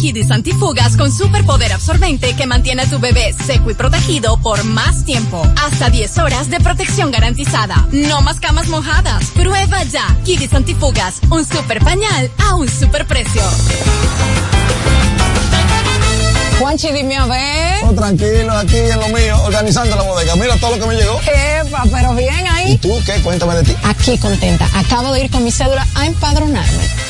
Kidis Antifugas con superpoder absorbente que mantiene a tu bebé seco y protegido por más tiempo. Hasta 10 horas de protección garantizada. No más camas mojadas. Prueba ya. Kidis Antifugas, un super pañal a un super precio. Juanchi, dime a ver. Oh, tranquilo, aquí en lo mío, organizando la bodega. Mira todo lo que me llegó. Epa, pero bien ahí. ¿Y tú qué? Cuéntame de ti. Aquí contenta. Acabo de ir con mi cédula a empadronarme.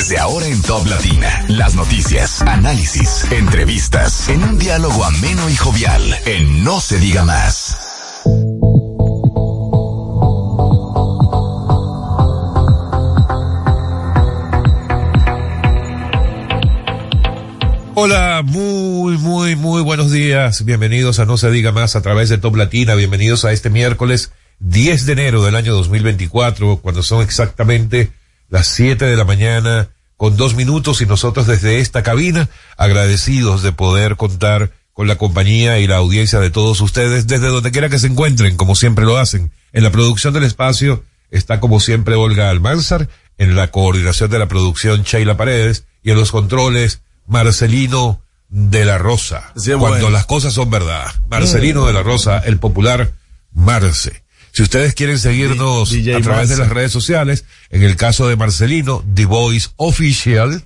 Desde ahora en Top Latina, las noticias, análisis, entrevistas, en un diálogo ameno y jovial, en No se diga más. Hola, muy, muy, muy buenos días. Bienvenidos a No se diga más a través de Top Latina. Bienvenidos a este miércoles 10 de enero del año 2024, cuando son exactamente las 7 de la mañana con dos minutos y nosotros desde esta cabina agradecidos de poder contar con la compañía y la audiencia de todos ustedes desde donde quiera que se encuentren, como siempre lo hacen. En la producción del espacio está como siempre Olga Almanzar, en la coordinación de la producción Sheila Paredes y en los controles Marcelino de la Rosa. Sí, cuando bueno. las cosas son verdad. Marcelino de la Rosa, el popular Marce. Si ustedes quieren seguirnos DJ a través de las redes sociales, en el caso de Marcelino, The Voice Official,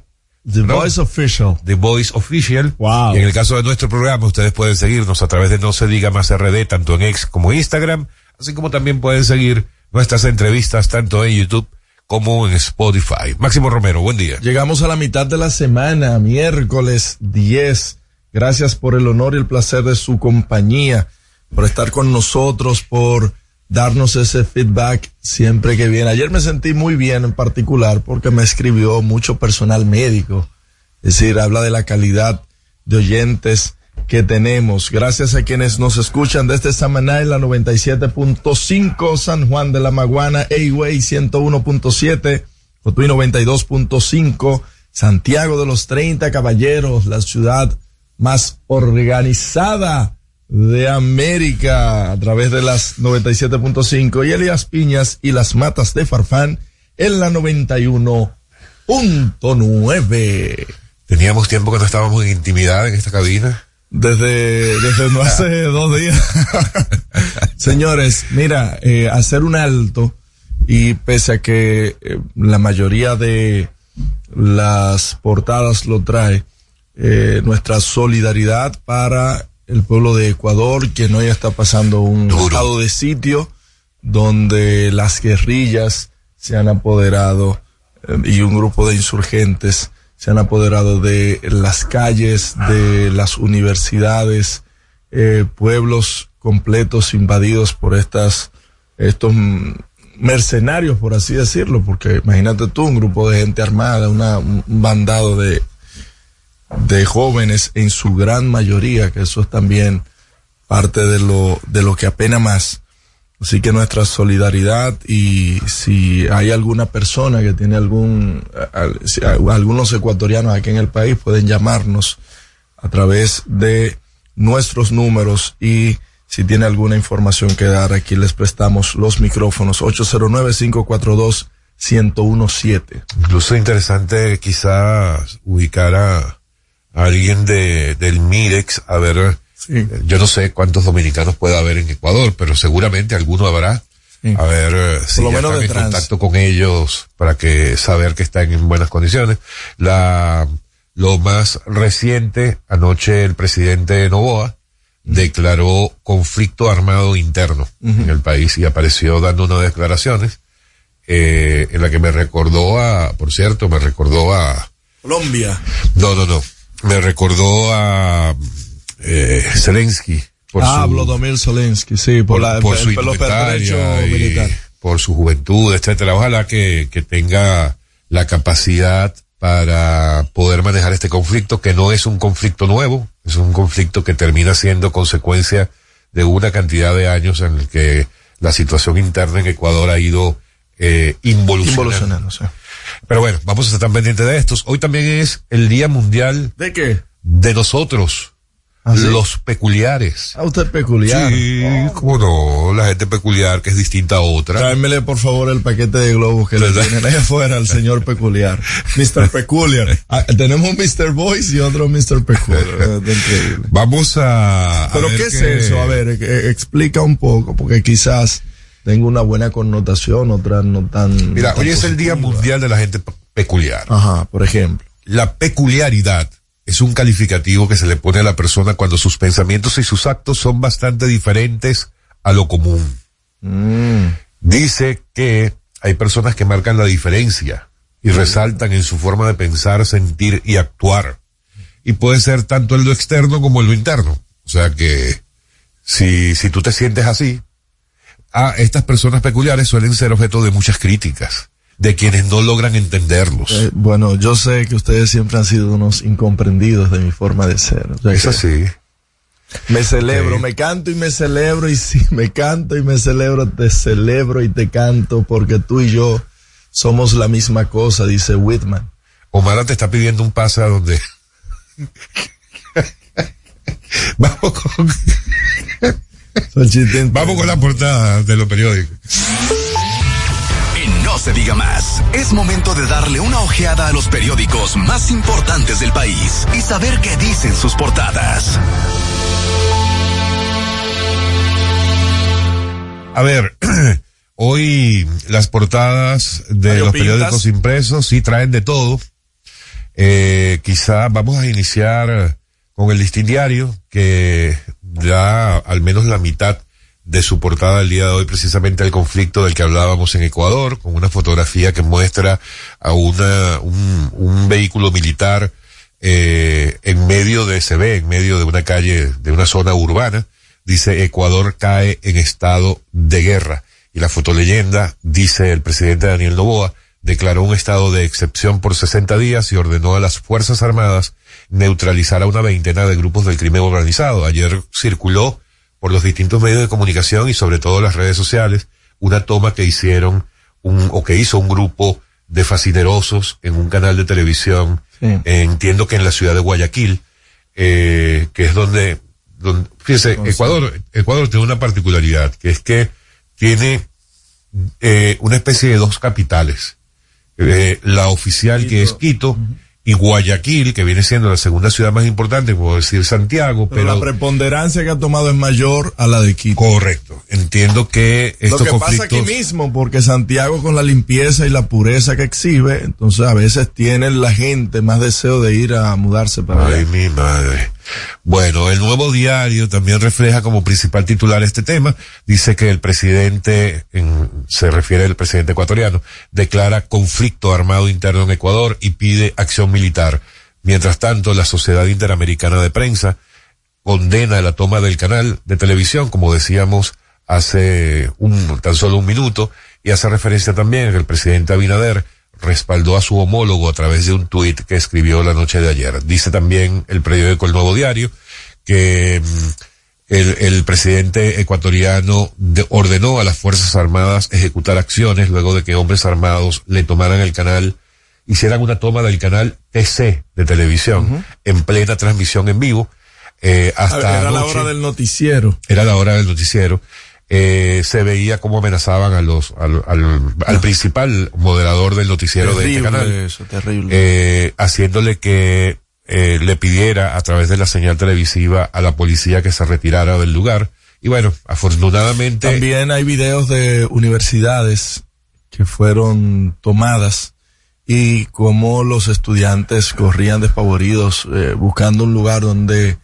The No. Voice Official. The Voice Official. Wow. Y en el caso de nuestro programa, ustedes pueden seguirnos a través de No Se Diga Más RD, tanto en X como Instagram, así como también pueden seguir nuestras entrevistas tanto en YouTube como en Spotify. Máximo Romero, buen día. Llegamos a la mitad de la semana, miércoles 10. Gracias por el honor y el placer de su compañía, por estar con nosotros, por darnos ese feedback siempre que viene. Ayer me sentí muy bien en particular porque me escribió mucho personal médico. Es decir, habla de la calidad de oyentes que tenemos. Gracias a quienes nos escuchan desde Samaná en la 97.5, San Juan de la Maguana, Ayway 101.7, Cotuí 92.5, Santiago de los 30 Caballeros, la ciudad más organizada de América a través de las 97.5 y Elias Piñas y las Matas de Farfán en la 91.9. Teníamos tiempo que no estábamos en intimidad en esta cabina. Desde, desde no hace dos días. Señores, mira, eh, hacer un alto y pese a que eh, la mayoría de las portadas lo trae, eh, nuestra solidaridad para el pueblo de Ecuador, quien hoy está pasando un Duro. estado de sitio donde las guerrillas se han apoderado eh, y un grupo de insurgentes se han apoderado de las calles, de las universidades, eh, pueblos completos invadidos por estas, estos mercenarios, por así decirlo, porque imagínate tú, un grupo de gente armada, una, un bandado de, de jóvenes en su gran mayoría, que eso es también parte de lo, de lo que apena más. Así que nuestra solidaridad y si hay alguna persona que tiene algún, algunos ecuatorianos aquí en el país pueden llamarnos a través de nuestros números y si tiene alguna información que dar aquí les prestamos los micrófonos 809-542-1017. Incluso interesante quizás ubicar a alguien de, del Mirex, a ver, Sí. yo no sé cuántos dominicanos puede haber en Ecuador, pero seguramente alguno habrá. Sí. A ver eh, si ya están en trans. contacto con ellos para que saber que están en buenas condiciones. La, lo más reciente, anoche el presidente Novoa declaró conflicto armado interno en el país y apareció dando unas declaraciones eh, en la que me recordó a, por cierto, me recordó a, Colombia. no, no, no, me recordó a eh, Zelensky por ah, su, Vladimir Zelensky, sí, por, por, la, por el su pelo y militar. por su juventud, etcétera. Ojalá que, que tenga la capacidad para poder manejar este conflicto, que no es un conflicto nuevo, es un conflicto que termina siendo consecuencia de una cantidad de años en el que la situación interna en Ecuador ha ido eh, involucionando. Involucionando, sí. Pero bueno, vamos a estar pendientes de estos. Hoy también es el Día Mundial ¿De qué? de nosotros, ¿Ah, sí? los peculiares. A usted peculiar. Sí, cómo no, la gente peculiar que es distinta a otra. Tráemele por favor el paquete de globos que le tienen ahí afuera al señor peculiar. Mr. Peculiar. Ah, tenemos un Mr. Voice y otro Mr. Peculiar. Increíble. Vamos a... a Pero ver ¿qué es eso? A ver, eh, explica un poco, porque quizás tenga una buena connotación, otra no tan. Mira, no tan hoy es el Día. Mundial de la gente pe- peculiar. Ajá, por ejemplo. La peculiaridad es un calificativo que se le pone a la persona cuando sus pensamientos y sus actos son bastante diferentes a lo común. Mm, Dice que hay personas que marcan la diferencia y resaltan en su forma de pensar, sentir y actuar. Y puede ser tanto en lo externo como en lo interno. O sea que si, si tú te sientes así, ah, estas personas peculiares suelen ser objeto de muchas críticas, de quienes no logran entenderlos. eh, bueno, yo sé que ustedes siempre han sido unos incomprendidos de mi forma de ser. O sea es así. Me celebro, me canto y me celebro y si me canto y me celebro, te celebro y te canto porque tú y yo somos la misma cosa, dice Whitman. Omar te está pidiendo un pase a donde. Vamos con, vamos con la portada de los periódicos. En No se diga más, es momento de darle una ojeada a los periódicos más importantes del país y saber qué dicen sus portadas. A ver, hoy las portadas de los Variopintas. periódicos impresos sí traen de todo. Eh, quizá vamos a iniciar con el listín diario, que da al menos la mitad de su portada el día de hoy precisamente el conflicto del que hablábamos en Ecuador, con una fotografía que muestra a una, un, un vehículo militar eh, en medio de, se ve en medio de una calle, de una zona urbana, dice Ecuador cae en estado de guerra. Y la fotoleyenda, dice el presidente Daniel Noboa, declaró un estado de excepción por 60 días y ordenó a las Fuerzas Armadas neutralizar a una veintena de grupos del crimen organizado. Ayer circuló por los distintos medios de comunicación y sobre todo las redes sociales una toma que hicieron un, o que hizo un grupo de fascinerosos en un canal de televisión, Sí. eh, entiendo que en la ciudad de Guayaquil, eh, que es donde, donde fíjese, Ecuador, Ecuador tiene una particularidad, que es que tiene eh, una especie de dos capitales. Eh, la oficial que es Quito y Guayaquil, que viene siendo la segunda ciudad más importante, puedo decir Santiago, Pero, pero, la preponderancia que ha tomado es mayor a la de Quito. correcto. Entiendo que Lo estos que pasa aquí mismo, porque Santiago con la limpieza y la pureza que exhibe, entonces a veces tiene la gente más deseo de ir a mudarse para Ay, allá. mi madre. Bueno, el nuevo diario también refleja como principal titular este tema. Dice que el presidente, en- se refiere al presidente ecuatoriano, declara conflicto armado interno en Ecuador y pide acción militar. Mientras tanto, la Sociedad Interamericana de Prensa condena la toma del canal de televisión, como decíamos hace un, tan solo un minuto, y hace referencia también a que el presidente Abinader respaldó a su homólogo a través de un tuit que escribió la noche de ayer. Dice también el periódico El Nuevo Diario que mm, el, el presidente ecuatoriano de- ordenó a las Fuerzas Armadas ejecutar acciones luego de que hombres armados le tomaran el canal, hicieran una toma del canal TC de televisión en plena transmisión en vivo. Eh, hasta Era la hora del noticiero. era la hora del noticiero, eh, se veía cómo amenazaban a los, al, al, al principal moderador del noticiero de este canal, Terrible eso, terrible. eh, haciéndole que eh, le pidiera a través de la señal televisiva a la policía que se retirara del lugar. Y bueno, afortunadamente, También hay videos de universidades que fueron tomadas y cómo los estudiantes corrían despavoridos eh, buscando un lugar donde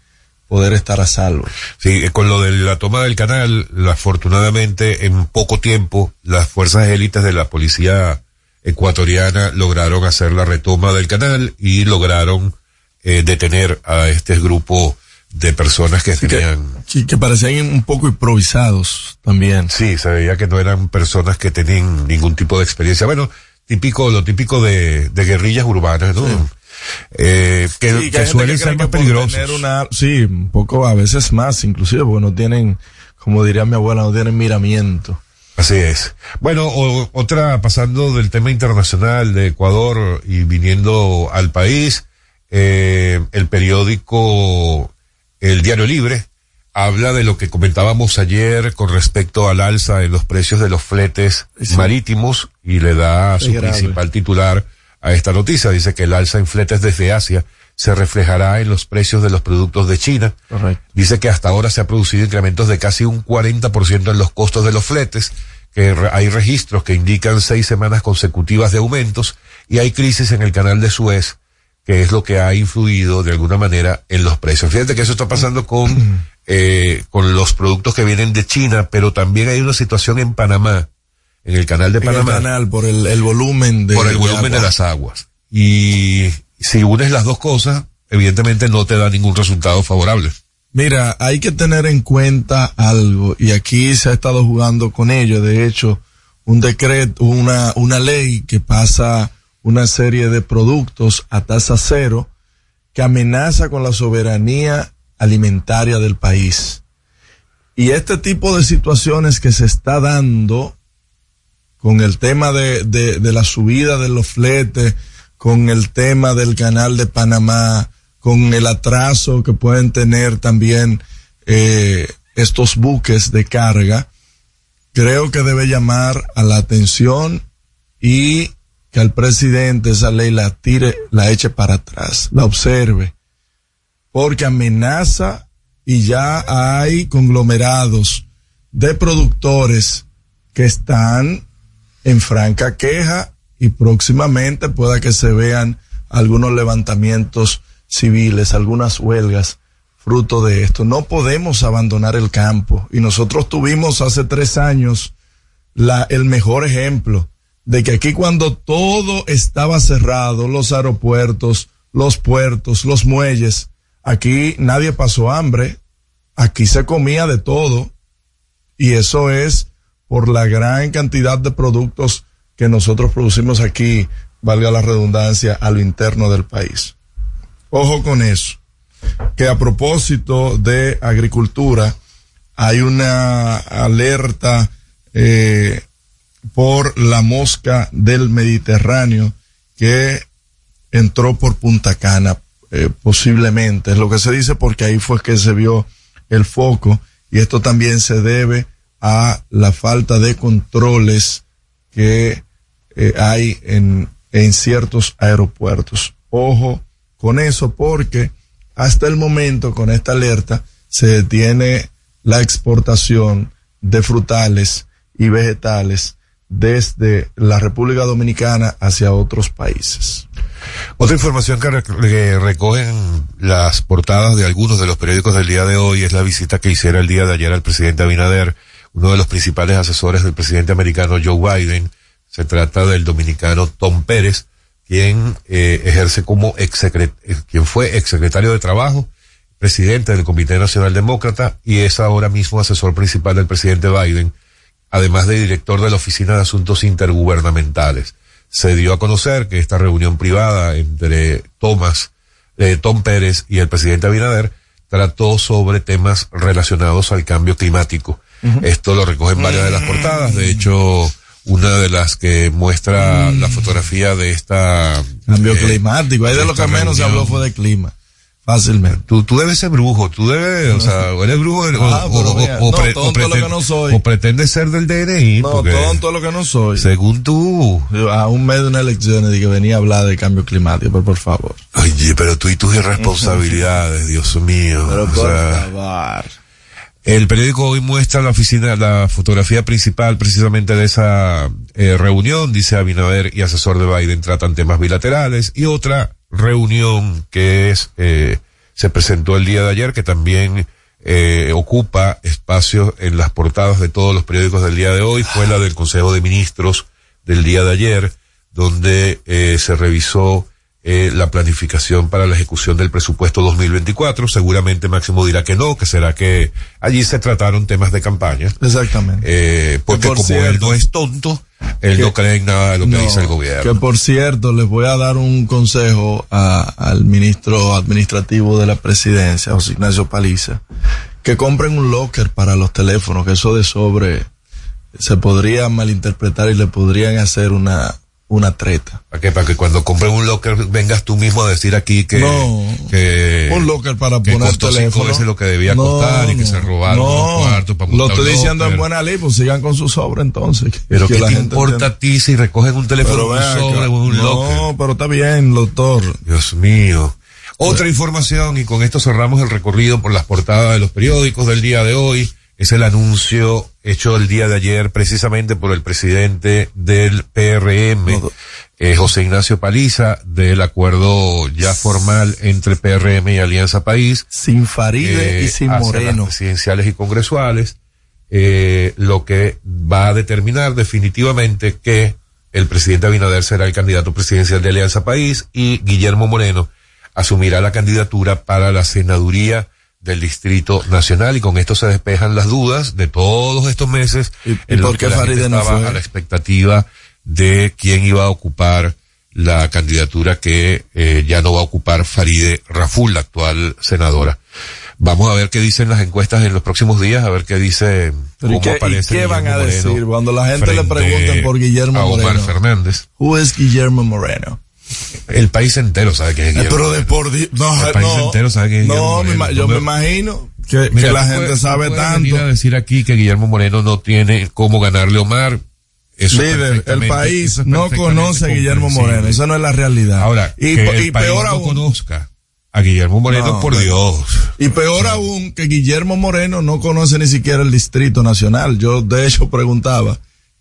poder estar a salvo. Sí, eh, con lo de la toma del canal, la- afortunadamente en poco tiempo las fuerzas élites de la policía ecuatoriana lograron hacer la retoma del canal y lograron eh, detener a este grupo de personas que tenían... Que, que, parecían un poco improvisados también. Sí, se veía que no eran personas que tenían ningún tipo de experiencia. Bueno, típico, lo típico de, de guerrillas urbanas, ¿no? Sí. Eh, que, sí, que, que suelen ser más peligrosos. Una, sí, un poco, a veces más, inclusive, porque no tienen, como diría mi abuela, no tienen miramiento. Así es. Bueno, o, otra, pasando del tema internacional de Ecuador y viniendo al país, eh, el periódico El Diario Libre habla de lo que comentábamos ayer con respecto al alza en los precios de los fletes sí. marítimos y le da su grave. principal titular a esta noticia. Dice que el alza en fletes desde Asia se reflejará en los precios de los productos de China. Correcto. Dice que hasta ahora se ha producido incrementos de casi un 40% en los costos de los fletes, que hay registros que indican seis semanas consecutivas de aumentos y hay crisis en el canal de Suez, que es lo que ha influido de alguna manera en los precios. Fíjate que eso está pasando con, eh, con los productos que vienen de China, pero también hay una situación en Panamá, en el canal de en Panamá. El canal, por el, el volumen de Por el volumen de, de las aguas. Y si unes las dos cosas, evidentemente no te da ningún resultado favorable. Mira, hay que tener en cuenta algo, y aquí se ha estado jugando con ello, de hecho, un decreto, una, una ley que pasa una serie de productos a tasa cero que amenaza con la soberanía alimentaria del país. Y este tipo de situaciones que se está dando con el tema de, de, la subida de los fletes, con el tema del canal de Panamá, con el atraso que pueden tener también eh, estos buques de carga, creo que debe llamar a la atención y que al presidente esa ley la tire, la eche para atrás, la observe, porque amenaza y ya hay conglomerados de productores que están en franca queja y próximamente pueda que se vean algunos levantamientos civiles, algunas huelgas fruto de esto. No podemos abandonar el campo. Y nosotros tuvimos hace tres años la, el mejor ejemplo de que aquí cuando todo estaba cerrado, los aeropuertos, los puertos, los muelles, aquí nadie pasó hambre, aquí se comía de todo. Y eso es por la gran cantidad de productos que nosotros producimos aquí, valga la redundancia, a lo interno del país. Ojo con eso, que a propósito de agricultura, hay una alerta eh, por la mosca del Mediterráneo que entró por Punta Cana, eh, posiblemente, es lo que se dice porque ahí fue que se vio el foco y esto también se debe a la falta de controles que eh, hay en, en ciertos aeropuertos. Ojo con eso porque hasta el momento con esta alerta se detiene la exportación de frutales y vegetales desde la República Dominicana hacia otros países. Otra información que, que, recogen las portadas de algunos de los periódicos del día de hoy es la visita que hiciera el día de ayer al presidente Abinader, uno de los principales asesores del presidente americano Joe Biden. Se trata del dominicano Tom Pérez, quien eh, ejerce como ex quien fue exsecretario de Trabajo, presidente del Comité Nacional Demócrata y es ahora mismo asesor principal del presidente Biden además de director de la Oficina de Asuntos Intergubernamentales. Se dio a conocer que esta reunión privada entre Tomás, eh, Tom Pérez y el presidente Abinader trató sobre temas relacionados al cambio climático. Uh -huh. Esto lo recogen varias de las portadas. De hecho, una de las que muestra la fotografía de esta cambio eh, climático. Ahí de, de lo que menos se habló fue de clima. Fácilmente. Tú, tú debes ser brujo, tú debes, o sea, eres brujo ah, o, o, o, o, pre, no, o, pretend, no soy. o pretendes ser del DNI. No, tonto lo que no soy. Según tú. A un mes de una elección y que venía a hablar de cambio climático, pero por favor. Oye, pero tú y tus irresponsabilidades, Dios mío. Pero por sea, favor. El periódico hoy muestra la oficina, la fotografía principal precisamente de esa eh, reunión, dice Abinader y asesor de Biden tratan temas bilaterales y otra reunión que es, eh, se presentó el día de ayer que también eh, ocupa espacios en las portadas de todos los periódicos del día de hoy, fue la del Consejo de Ministros del día de ayer, donde eh, se revisó eh, la planificación para la ejecución del presupuesto 2024. Seguramente Máximo dirá que no, que será que allí se trataron temas de campaña. Exactamente. Eh, porque por como cierto- él no es tonto, él Que- no cree en nada de lo que No, dice el gobierno. Que por cierto, les voy a dar un consejo a- al ministro administrativo de la presidencia, José Ignacio Paliza, que compren un locker para los teléfonos, que eso de sobre se podría malinterpretar y le podrían hacer una, una treta. ¿Para qué? Para que cuando compren un locker vengas tú mismo a decir aquí que, No. que un locker para que poner costó teléfono. cinco veces lo que debía No, costar y que no, se robaron no. los cuartos para Lo estoy diciendo en buena ley, pues sigan con su sobre entonces. Pero que ¿qué la te gente importa entienda. a ti si recogen un teléfono un sobre o un no, locker? pero está bien, doctor. Dios mío. Otra información, y con esto cerramos el recorrido por las portadas de los periódicos del día de hoy, es el anuncio hecho el día de ayer precisamente por el presidente del PRM, eh, José Ignacio Paliza, del acuerdo ya formal entre PRM y Alianza País. Sin Faride eh, y sin Moreno. las presidenciales y congresuales, eh, lo que va a determinar definitivamente que el presidente Abinader será el candidato presidencial de Alianza País y Guillermo Moreno asumirá la candidatura para la senaduría del Distrito Nacional y con esto se despejan las dudas de todos estos meses ¿Y- en los por qué que la gente Faride no estaba a la expectativa de quién iba a ocupar la candidatura que eh, ya no va a ocupar Faride Raful, la actual senadora. Vamos a ver qué dicen las encuestas en los próximos días, a ver qué dice Pero ¿y cómo qué- y aparece qué van Guillermo a decir Moreno cuando la gente le pregunte por Guillermo a Omar Moreno? Fernández. Who is Guillermo Moreno? El país entero sabe quién es Guillermo. Pero de por no, El país no, entero sabe quién es no, Guillermo yo me imagino que, Mira, que la gente puedes- sabe tanto. venir a decir aquí que Guillermo Moreno no tiene cómo ganarle a Omar. Eso Líder, el país eso no conoce a Guillermo. Moreno, esa no es la realidad. Ahora, y, que el y país peor no aún, conozca a Guillermo Moreno, No, por Dios. y peor aún que Guillermo Moreno no conoce ni siquiera el Distrito Nacional. Yo de hecho preguntaba,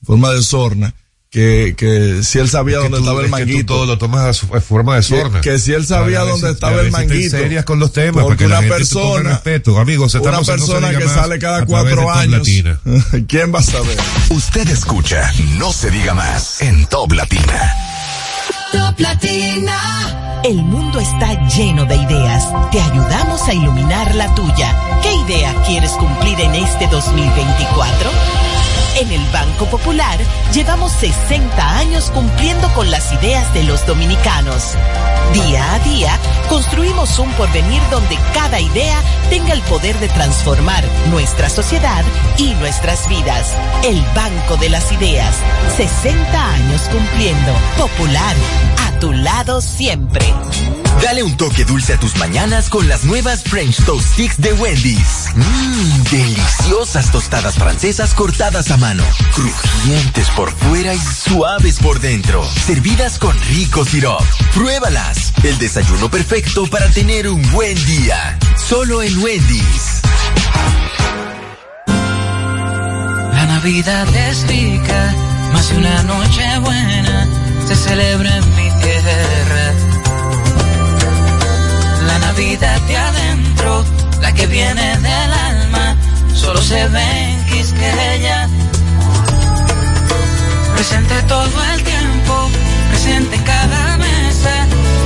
en forma de sorna, que, que si él sabía Es que dónde tú- estaba el es que tú manguito. todo lo tomas a su a forma de sorna. que si él sabía dónde estaba a el manguito. serias con los temas, Porque la una persona- respeto. Amigos, Una No persona que sale cada cuatro años. ¿Quién va a saber? Usted escucha No se diga más en Top Latina. Top Latina. El mundo está lleno de ideas. Te ayudamos a iluminar la tuya. ¿Qué idea quieres cumplir en este 2024? En el Banco Popular llevamos 60 años cumpliendo con las ideas de los dominicanos. Día a día construimos un porvenir donde cada idea tenga el poder de transformar nuestra sociedad y nuestras vidas. El Banco de las Ideas. 60 años cumpliendo. Popular. Tu lado siempre. Dale un toque dulce a tus mañanas con las nuevas French Toast Sticks de Wendy's. Mmm, deliciosas tostadas francesas cortadas a mano, crujientes por fuera y suaves por dentro, servidas con rico syrup. Pruébalas, el desayuno perfecto para tener un buen día. Solo en Wendy's. La Navidad es rica, más una noche buena se celebra en mi tierra. La Navidad de adentro, la que viene del alma, solo se ve en Quisqueya. Presente todo el tiempo, presente en cada mesa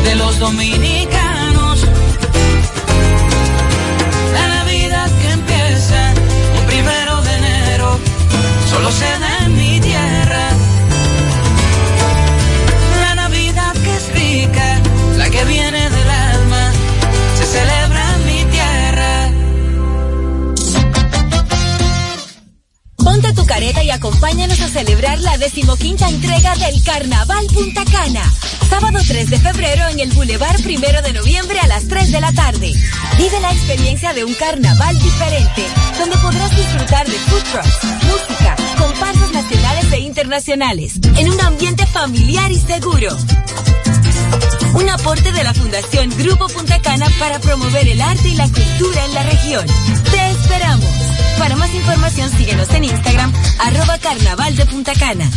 de los dominicanos. La Navidad que empieza un primero de enero, solo se da en mi tierra. Ponte tu careta y acompáñanos a celebrar la decimoquinta entrega del Carnaval Punta Cana. Sábado 3 de febrero en el Boulevard Primero de Noviembre a las 3 de la tarde. Vive la experiencia de un carnaval diferente, donde podrás disfrutar de food trucks, música, comparsas nacionales e internacionales, en un ambiente familiar y seguro. Un aporte de la Fundación Grupo Punta Cana para promover el arte y la cultura en la región. Te esperamos. Para más información síguenos en Instagram, arroba carnaval de Punta Cana.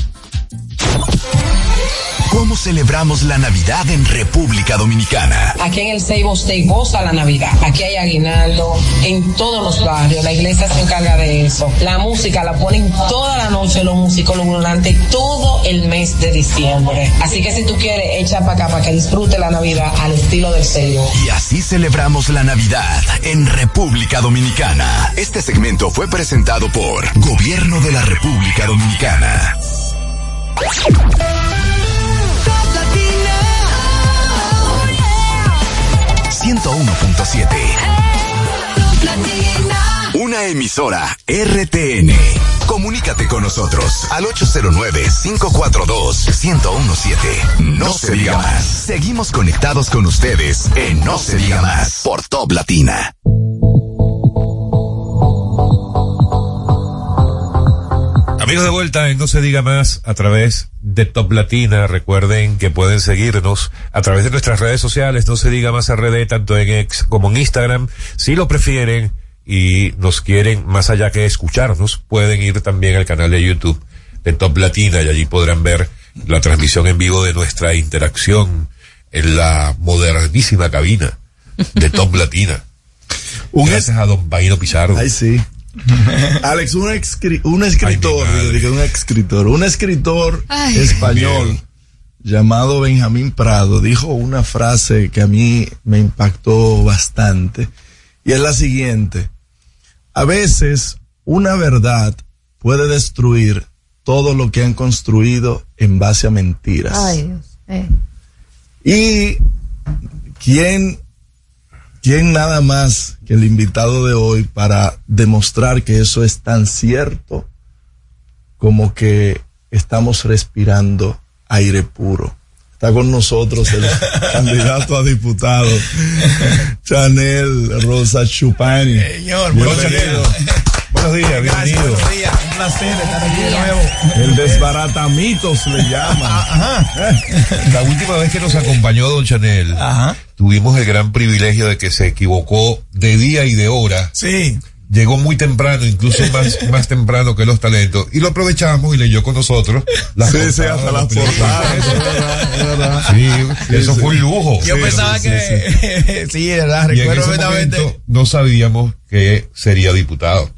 ¿Cómo celebramos la Navidad en República Dominicana? Aquí en el Seibo State goza la Navidad. Aquí hay aguinaldo en todos los barrios. La iglesia se encarga de eso. La música la ponen toda la noche los músicos durante todo el mes de diciembre. Así que si tú quieres, echa para acá para que disfrute la Navidad al estilo del Seibo. Y así celebramos la Navidad en República Dominicana. Este segmento fue presentado por Gobierno de la República Dominicana. 101.7. Una emisora RTN. Comunícate con nosotros al 809-542-1017. No se diga más. Seguimos conectados con ustedes en No se diga más por Top Latina. Amigos de vuelta en No se diga más a través de Top Latina. Recuerden que pueden seguirnos a través de nuestras redes sociales, No se diga más RD, tanto en X como en Instagram. Si lo prefieren y nos quieren más allá que escucharnos, pueden ir también al canal de YouTube de Top Latina y allí podrán ver la transmisión en vivo de nuestra interacción en la modernísima cabina de Top Latina. Gracias a don Paino Pizarro. Ay, sí. Alex, un, escri- un escritor, Ay, un escritor, un escritor Ay. español llamado Benjamín Prado dijo una frase que a mí me impactó bastante y es la siguiente. A veces una verdad puede destruir todo lo que han construido en base a mentiras. Ay, Dios. Eh. Y quién, quién nada más que el invitado de hoy para demostrar que eso es tan cierto como que estamos respirando aire puro. Está con nosotros el candidato a diputado, Chanel Rosa Chupani. Señor, Bienvenido. Chanel. Buenos días, bienvenido. buenos días. Un placer estar aquí de nuevo. El desbaratamitos le llaman. Ajá. La última vez que nos acompañó Don Chanel, Ajá. Tuvimos el gran privilegio de que se equivocó de día y de hora. Sí. Llegó muy temprano, incluso más, más temprano que los talentos. Y lo aprovechamos y leyó con nosotros las Sí, sí, hasta las portadas, es verdad, es verdad. Sí, eso sí. fue un lujo. Yo Sí, pensaba sí, que. Sí, de verdad, Y en recuerdo ese momento no sabíamos que sería diputado.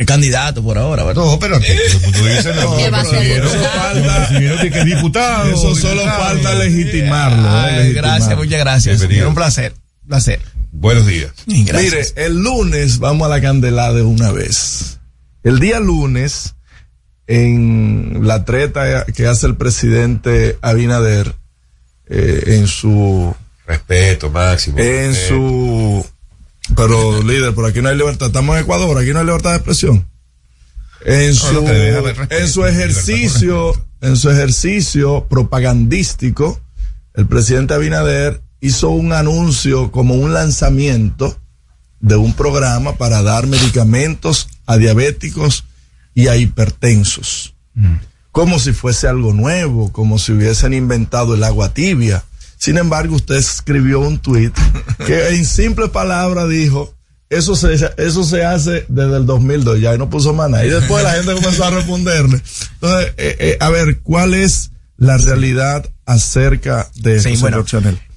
El candidato por ahora, ¿verdad? No, pero aquí todo el mundo dice no. Que va a ser recibieron- diputado. nos recibieron de que diputado. Eso solo diputado. falta legitimarlo. ¿eh? Legitimarlo. gracias, muchas gracias. Era un placer. Placer. Buenos días. Gracias. Mire, el lunes vamos a la candela de una vez. El día lunes, en la treta que hace el presidente Abinader, eh, en su, Respeto máximo. en respeto. su, pero líder, por aquí no hay libertad, estamos en Ecuador, aquí no hay libertad de expresión. En su, respeto, en su ejercicio, en su ejercicio propagandístico, el presidente Abinader hizo un anuncio como un lanzamiento de un programa para dar medicamentos a diabéticos y a hipertensos. Como si fuese algo nuevo, como si hubiesen inventado el agua tibia. Sin embargo, usted escribió un tuit que en simples palabras dijo, eso se, eso se hace desde el 2002 ya y no puso más nada. Y después la gente comenzó a responderle. Entonces, eh, eh, a ver, ¿cuál es la realidad acerca de Sí, bueno,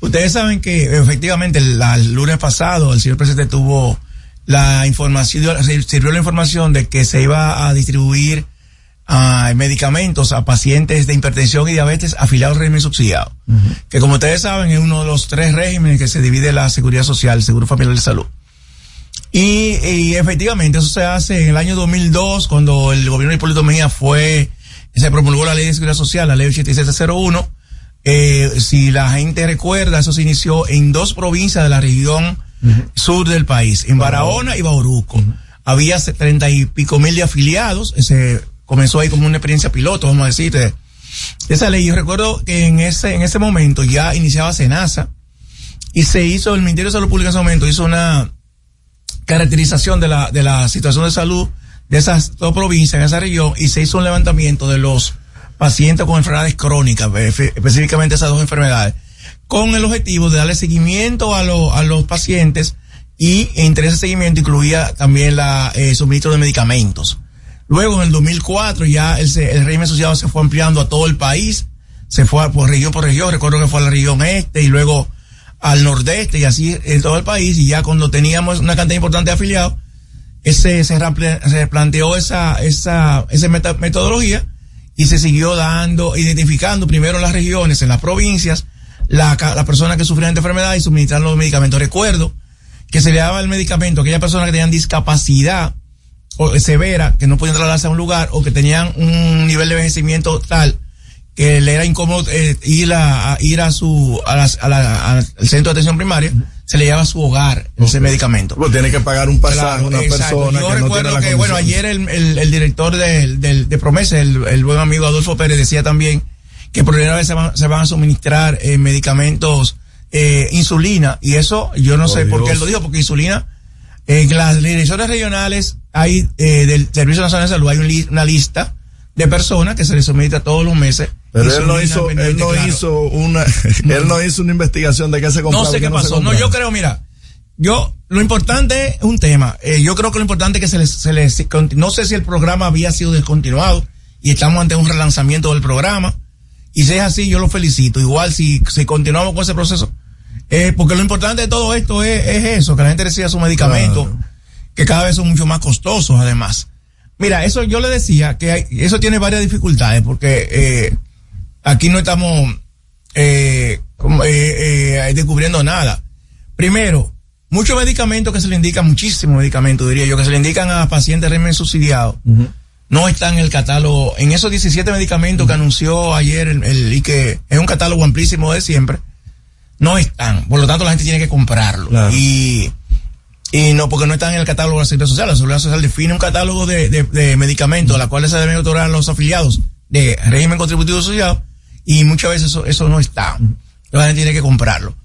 ustedes saben que efectivamente el, la- el lunes pasado el señor presidente tuvo la información, sirvió la información de que se iba a distribuir ah, medicamentos a pacientes de hipertensión y diabetes afiliados al régimen subsidiado. Que como ustedes saben es uno de los tres regímenes que se divide la seguridad social, el seguro familiar de salud. Y, y efectivamente eso se hace en el año 2002 cuando el gobierno de Hipólito Mejía fue, se promulgó la ley de seguridad social, la ley 8701. Eh, si la gente recuerda, eso se inició en dos provincias de la región sur del país, en Barahona y Bauruco. Había se- treinta y pico mil de afiliados, se comenzó ahí como una experiencia piloto, vamos a decir, de esa ley. Yo recuerdo que en ese, en ese momento ya iniciaba Senasa y se hizo, el Ministerio de Salud Pública en ese momento hizo una, caracterización de la, de la situación de salud de esas dos provincias, en esa región, y se hizo un levantamiento de los pacientes con enfermedades crónicas, efe- específicamente esas dos enfermedades, con el objetivo de darle seguimiento a, lo- a los pacientes y entre ese seguimiento incluía también la eh, suministro de medicamentos. Luego, en el 2004, ya el, el régimen asociado se fue ampliando a todo el país. Se fue por región por región, recuerdo que fue a la región este y luego al nordeste y así en todo el país. Y ya cuando teníamos una cantidad importante de afiliados, ese, se, se planteó esa, esa, esa metodología y se siguió dando, identificando primero las regiones, en las provincias, la, la persona que sufrían de enfermedad y suministrar los medicamentos. Recuerdo que se le daba el medicamento a aquellas personas que tenían discapacidad o severa, que no podían trasladarse a un lugar o que tenían un nivel de envejecimiento tal que le era incómodo eh, ir a, ir a su a al centro de atención primaria se le lleva a su hogar ese medicamento. Pues tiene que pagar un pasaje una persona yo recuerdo que bueno ayer el, el, director de, de, Promesa el, el, buen amigo Adolfo Pérez decía también que por primera vez se van, se van a suministrar eh, medicamentos eh, insulina y eso yo no sé por qué él lo dijo porque insulina en las direcciones regionales hay del Servicio Nacional de Salud hay una lista de personas que se les suministra todos los meses pero él no hizo, él no hizo una, él no hizo una investigación de qué se compraba. No sé qué pasó. No, yo creo, mira, yo, lo importante es un tema. Eh, yo creo que lo importante es que se les, se les, no sé si el programa había sido descontinuado y estamos ante un relanzamiento del programa. Y si es así, yo lo felicito. Igual si, si continuamos con ese proceso, eh, porque lo importante de todo esto es, es eso, que la gente reciba sus medicamentos, que cada vez son mucho más costosos además. Mira, eso yo le decía que eso tiene varias dificultades porque, eh, aquí no estamos eh, eh, eh, descubriendo nada. Primero, muchos medicamentos que se le indican, muchísimos medicamentos diría yo, que se le indican a pacientes régimen subsidiado, no están en el catálogo. En esos 17 medicamentos que anunció ayer el, y que es un catálogo amplísimo de siempre, no están. Por lo tanto, la gente tiene que comprarlo. Y, y no, porque no están en el catálogo de la Seguridad Social. La Seguridad Social define un catálogo de, de, medicamentos a los cuales se deben otorgar los afiliados de régimen contributivo asociado y muchas veces eso, eso no está. La gente tiene que comprarlo.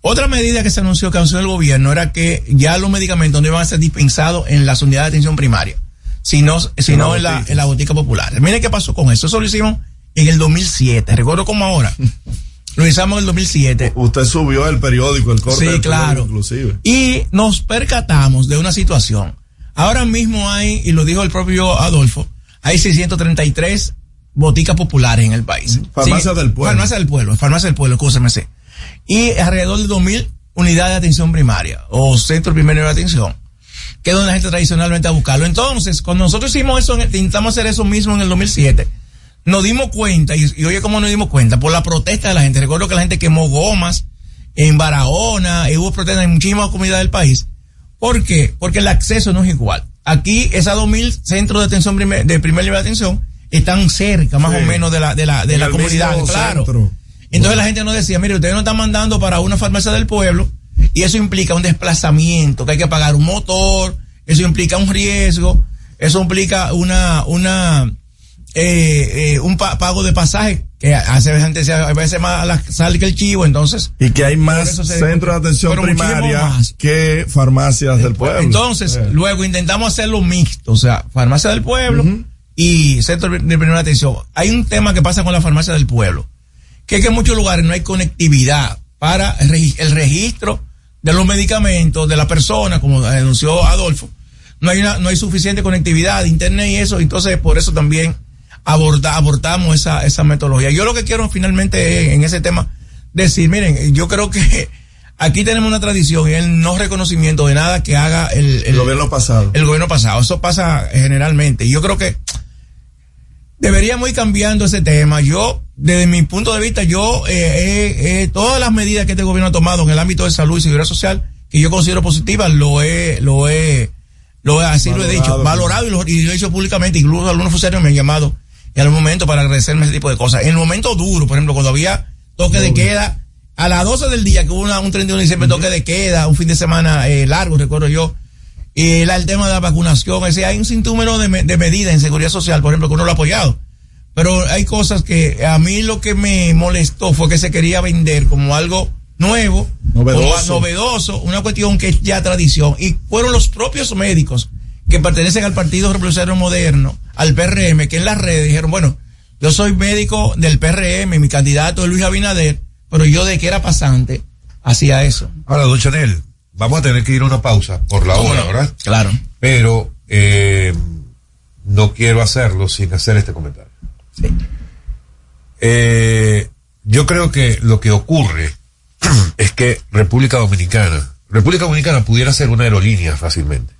Otra medida que se anunció que anunció el gobierno era que ya los medicamentos no iban a ser dispensados en las unidades de atención primaria, sino, sino en, la, en la botica popular. Miren qué pasó con eso. Eso lo hicimos en el 2007. Recuerdo como ahora. Lo hicimos en el 2007. Usted subió el periódico, el corte. Sí, claro. Inclusive. Y nos percatamos de una situación. Ahora mismo hay, y lo dijo el propio Adolfo, hay 633 boticas populares en el país. Farmacia del pueblo. Farmacia del pueblo, farmacia del pueblo, sé. Y alrededor de 2.000 unidades de atención primaria o centro primero de atención, que es donde la gente tradicionalmente a buscarlo. Entonces, cuando nosotros hicimos eso, intentamos hacer eso mismo en el 2007, nos dimos cuenta, y, oye, ¿cómo nos dimos cuenta? Por la protesta de la gente. Recuerdo que la gente quemó gomas en Barahona, y hubo protestas en muchísimas comunidades del país. ¿Por qué? Porque el acceso no es igual. Aquí, esas 2.000 centros de atención de primer nivel de atención están cerca más o menos de la, de la, de la comunidad, claro. Entonces la gente nos decía, mire, ustedes nos están mandando para una farmacia del pueblo y eso implica un desplazamiento, que hay que pagar un motor, eso implica un riesgo, eso implica una, una, eh, eh, un pago de pasaje que hace veces, a veces más sale que el chivo, entonces. Y que hay más centros de atención primaria que farmacias del pueblo. Entonces, luego intentamos hacerlo mixto, o sea, farmacia del pueblo, y centro de primera atención. Hay un tema que pasa con la farmacia del pueblo, que es que en muchos lugares no hay conectividad para el registro de los medicamentos de la persona, como denunció Adolfo. No hay, una, no hay suficiente conectividad de internet y eso, entonces por eso también aborda, abortamos esa, esa metodología. Yo lo que quiero finalmente en ese tema decir, miren, yo creo que aquí tenemos una tradición y el no reconocimiento de nada que haga el, el, gobierno pasado. El gobierno pasado. Eso pasa generalmente. Y yo creo que deberíamos ir cambiando ese tema. Yo, desde mi punto de vista, yo, eh, eh, todas las medidas que este gobierno ha tomado en el ámbito de salud y seguridad social, que yo considero positivas, lo he, lo he, lo he, así lo he dicho, valorado y lo, y lo, he dicho públicamente, incluso algunos funcionarios me han llamado en el momento para agradecerme ese tipo de cosas. En el momento duro, por ejemplo, cuando había toque de queda, a las 12 del día, que hubo una, un 31 de diciembre, toque de queda, un fin de semana eh, largo, recuerdo yo, y el, tema de la vacunación, es hay un sinnúmero de, de medidas en seguridad social, por ejemplo, que uno lo ha apoyado. Pero hay cosas que a mí lo que me molestó fue que se quería vender como algo nuevo, novedoso, novedoso una cuestión que es ya tradición. Y fueron los propios médicos que pertenecen al Partido Revolucionario Moderno, al PRM, que en las redes dijeron, bueno, yo soy médico del PRM, mi candidato es Luis Abinader, pero yo de que era pasante hacía eso. Ahora, don Chanel, vamos a tener que ir a una pausa por la hora, ¿verdad? Claro. Pero eh, no quiero hacerlo sin hacer este comentario. Sí. Eh, yo creo que lo que ocurre es que República Dominicana, República Dominicana pudiera ser una aerolínea fácilmente.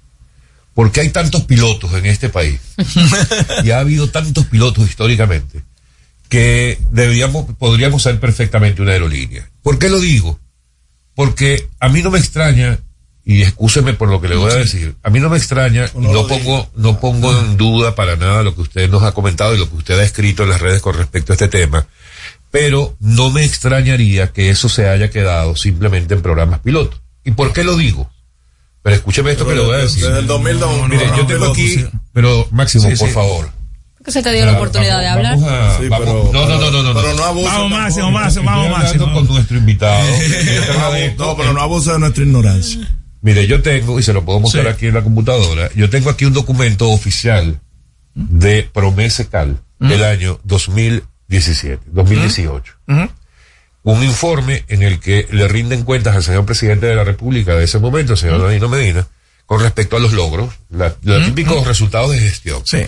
Porque hay tantos pilotos en este país y ha habido tantos pilotos históricamente que deberíamos, podríamos ser perfectamente una aerolínea. ¿Por qué lo digo? Porque a mí no me extraña, y excúseme por lo que le voy a decir, a mí no me extraña, y no pongo, no pongo en duda para nada lo que usted nos ha comentado y lo que usted ha escrito en las redes con respecto a este tema, pero no me extrañaría que eso se haya quedado simplemente en programas pilotos. ¿Y por qué lo digo? Pero escúcheme esto que le voy a decir. Desde el 2002. Mire, yo tengo aquí, pero Máximo, Sí, por sí. favor. Que se te dio la oportunidad de hablar. A- Sí, vamos- pero- no, no, no, no, no. pero no. abuse Vamos. Máximo, Máximo, vamos, hablando Máximo. con nuestro invitado. No, pero no abuse de nuestra ignorancia. Mire, yo tengo, y se lo puedo mostrar Sí. aquí en la computadora, yo tengo aquí un documento oficial de Promesecal del año 2017, 2018. Un informe en el que le rinden cuentas al señor presidente de la República de ese momento, el señor Danilo Medina, con respecto a los logros, los típicos resultados de gestión. Sí.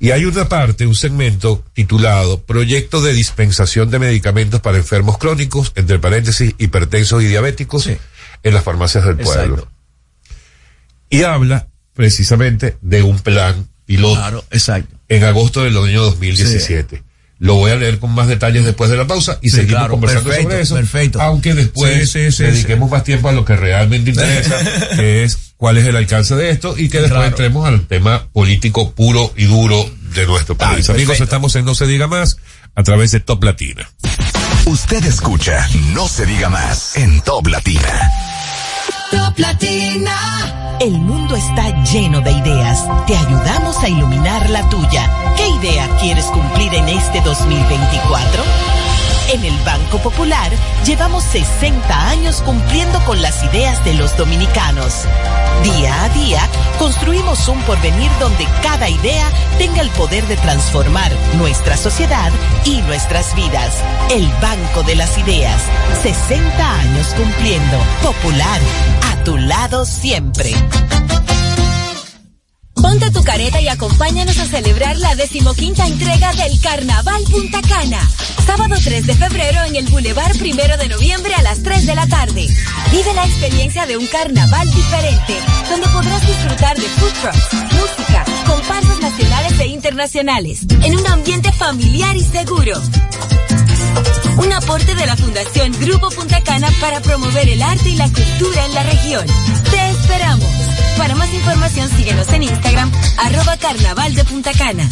Y hay una parte, un segmento titulado Proyecto de dispensación de medicamentos para enfermos crónicos, entre paréntesis, hipertensos y diabéticos, Sí. en las farmacias del pueblo. Exacto. Y habla precisamente de un plan piloto Claro, exacto. en agosto del año 2017. Lo voy a leer con más detalles después de la pausa y Sí, seguimos claro, conversando perfecto, sobre eso. perfecto. Aunque después Sí, sí, sí, dediquemos más tiempo a lo que realmente interesa, que es cuál es el alcance de esto y que después Claro. entremos al tema político puro y duro de nuestro país. Ah, Amigos, perfecto. estamos en No se diga más a través de Top Latina. Usted escucha No se diga más en Top Latina. Top Latina. El mundo está lleno de ideas. Te ayudamos a iluminar la tuya. ¿Qué idea quieres cumplir en este 2024? En el Banco Popular llevamos 60 años cumpliendo con las ideas de los dominicanos. Día a día construimos un porvenir donde cada idea tenga el poder de transformar nuestra sociedad y nuestras vidas. El Banco de las Ideas. 60 años cumpliendo. Popular. A tu lado siempre. Ponte tu careta y acompáñanos a celebrar la decimoquinta entrega del Carnaval Punta Cana. Sábado 3 de febrero en el Boulevard Primero de Noviembre a las 3 de la tarde. Vive la experiencia de un carnaval diferente, donde podrás disfrutar de food trucks, música, comparsas nacionales e internacionales, en un ambiente familiar y seguro. Un aporte de la Fundación Grupo Punta Cana para promover el arte y la cultura en la región. Te esperamos. Para más información síguenos en Instagram, arroba carnaval de Punta Cana.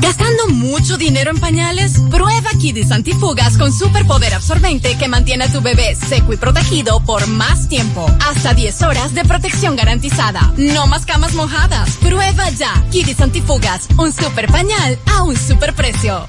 ¿Gastando mucho dinero en pañales? Prueba Kidis Antifugas con superpoder absorbente que mantiene a tu bebé seco y protegido por más tiempo. Hasta 10 horas de protección garantizada. No más camas mojadas. Prueba ya. Kidis Antifugas, un super pañal a un super precio.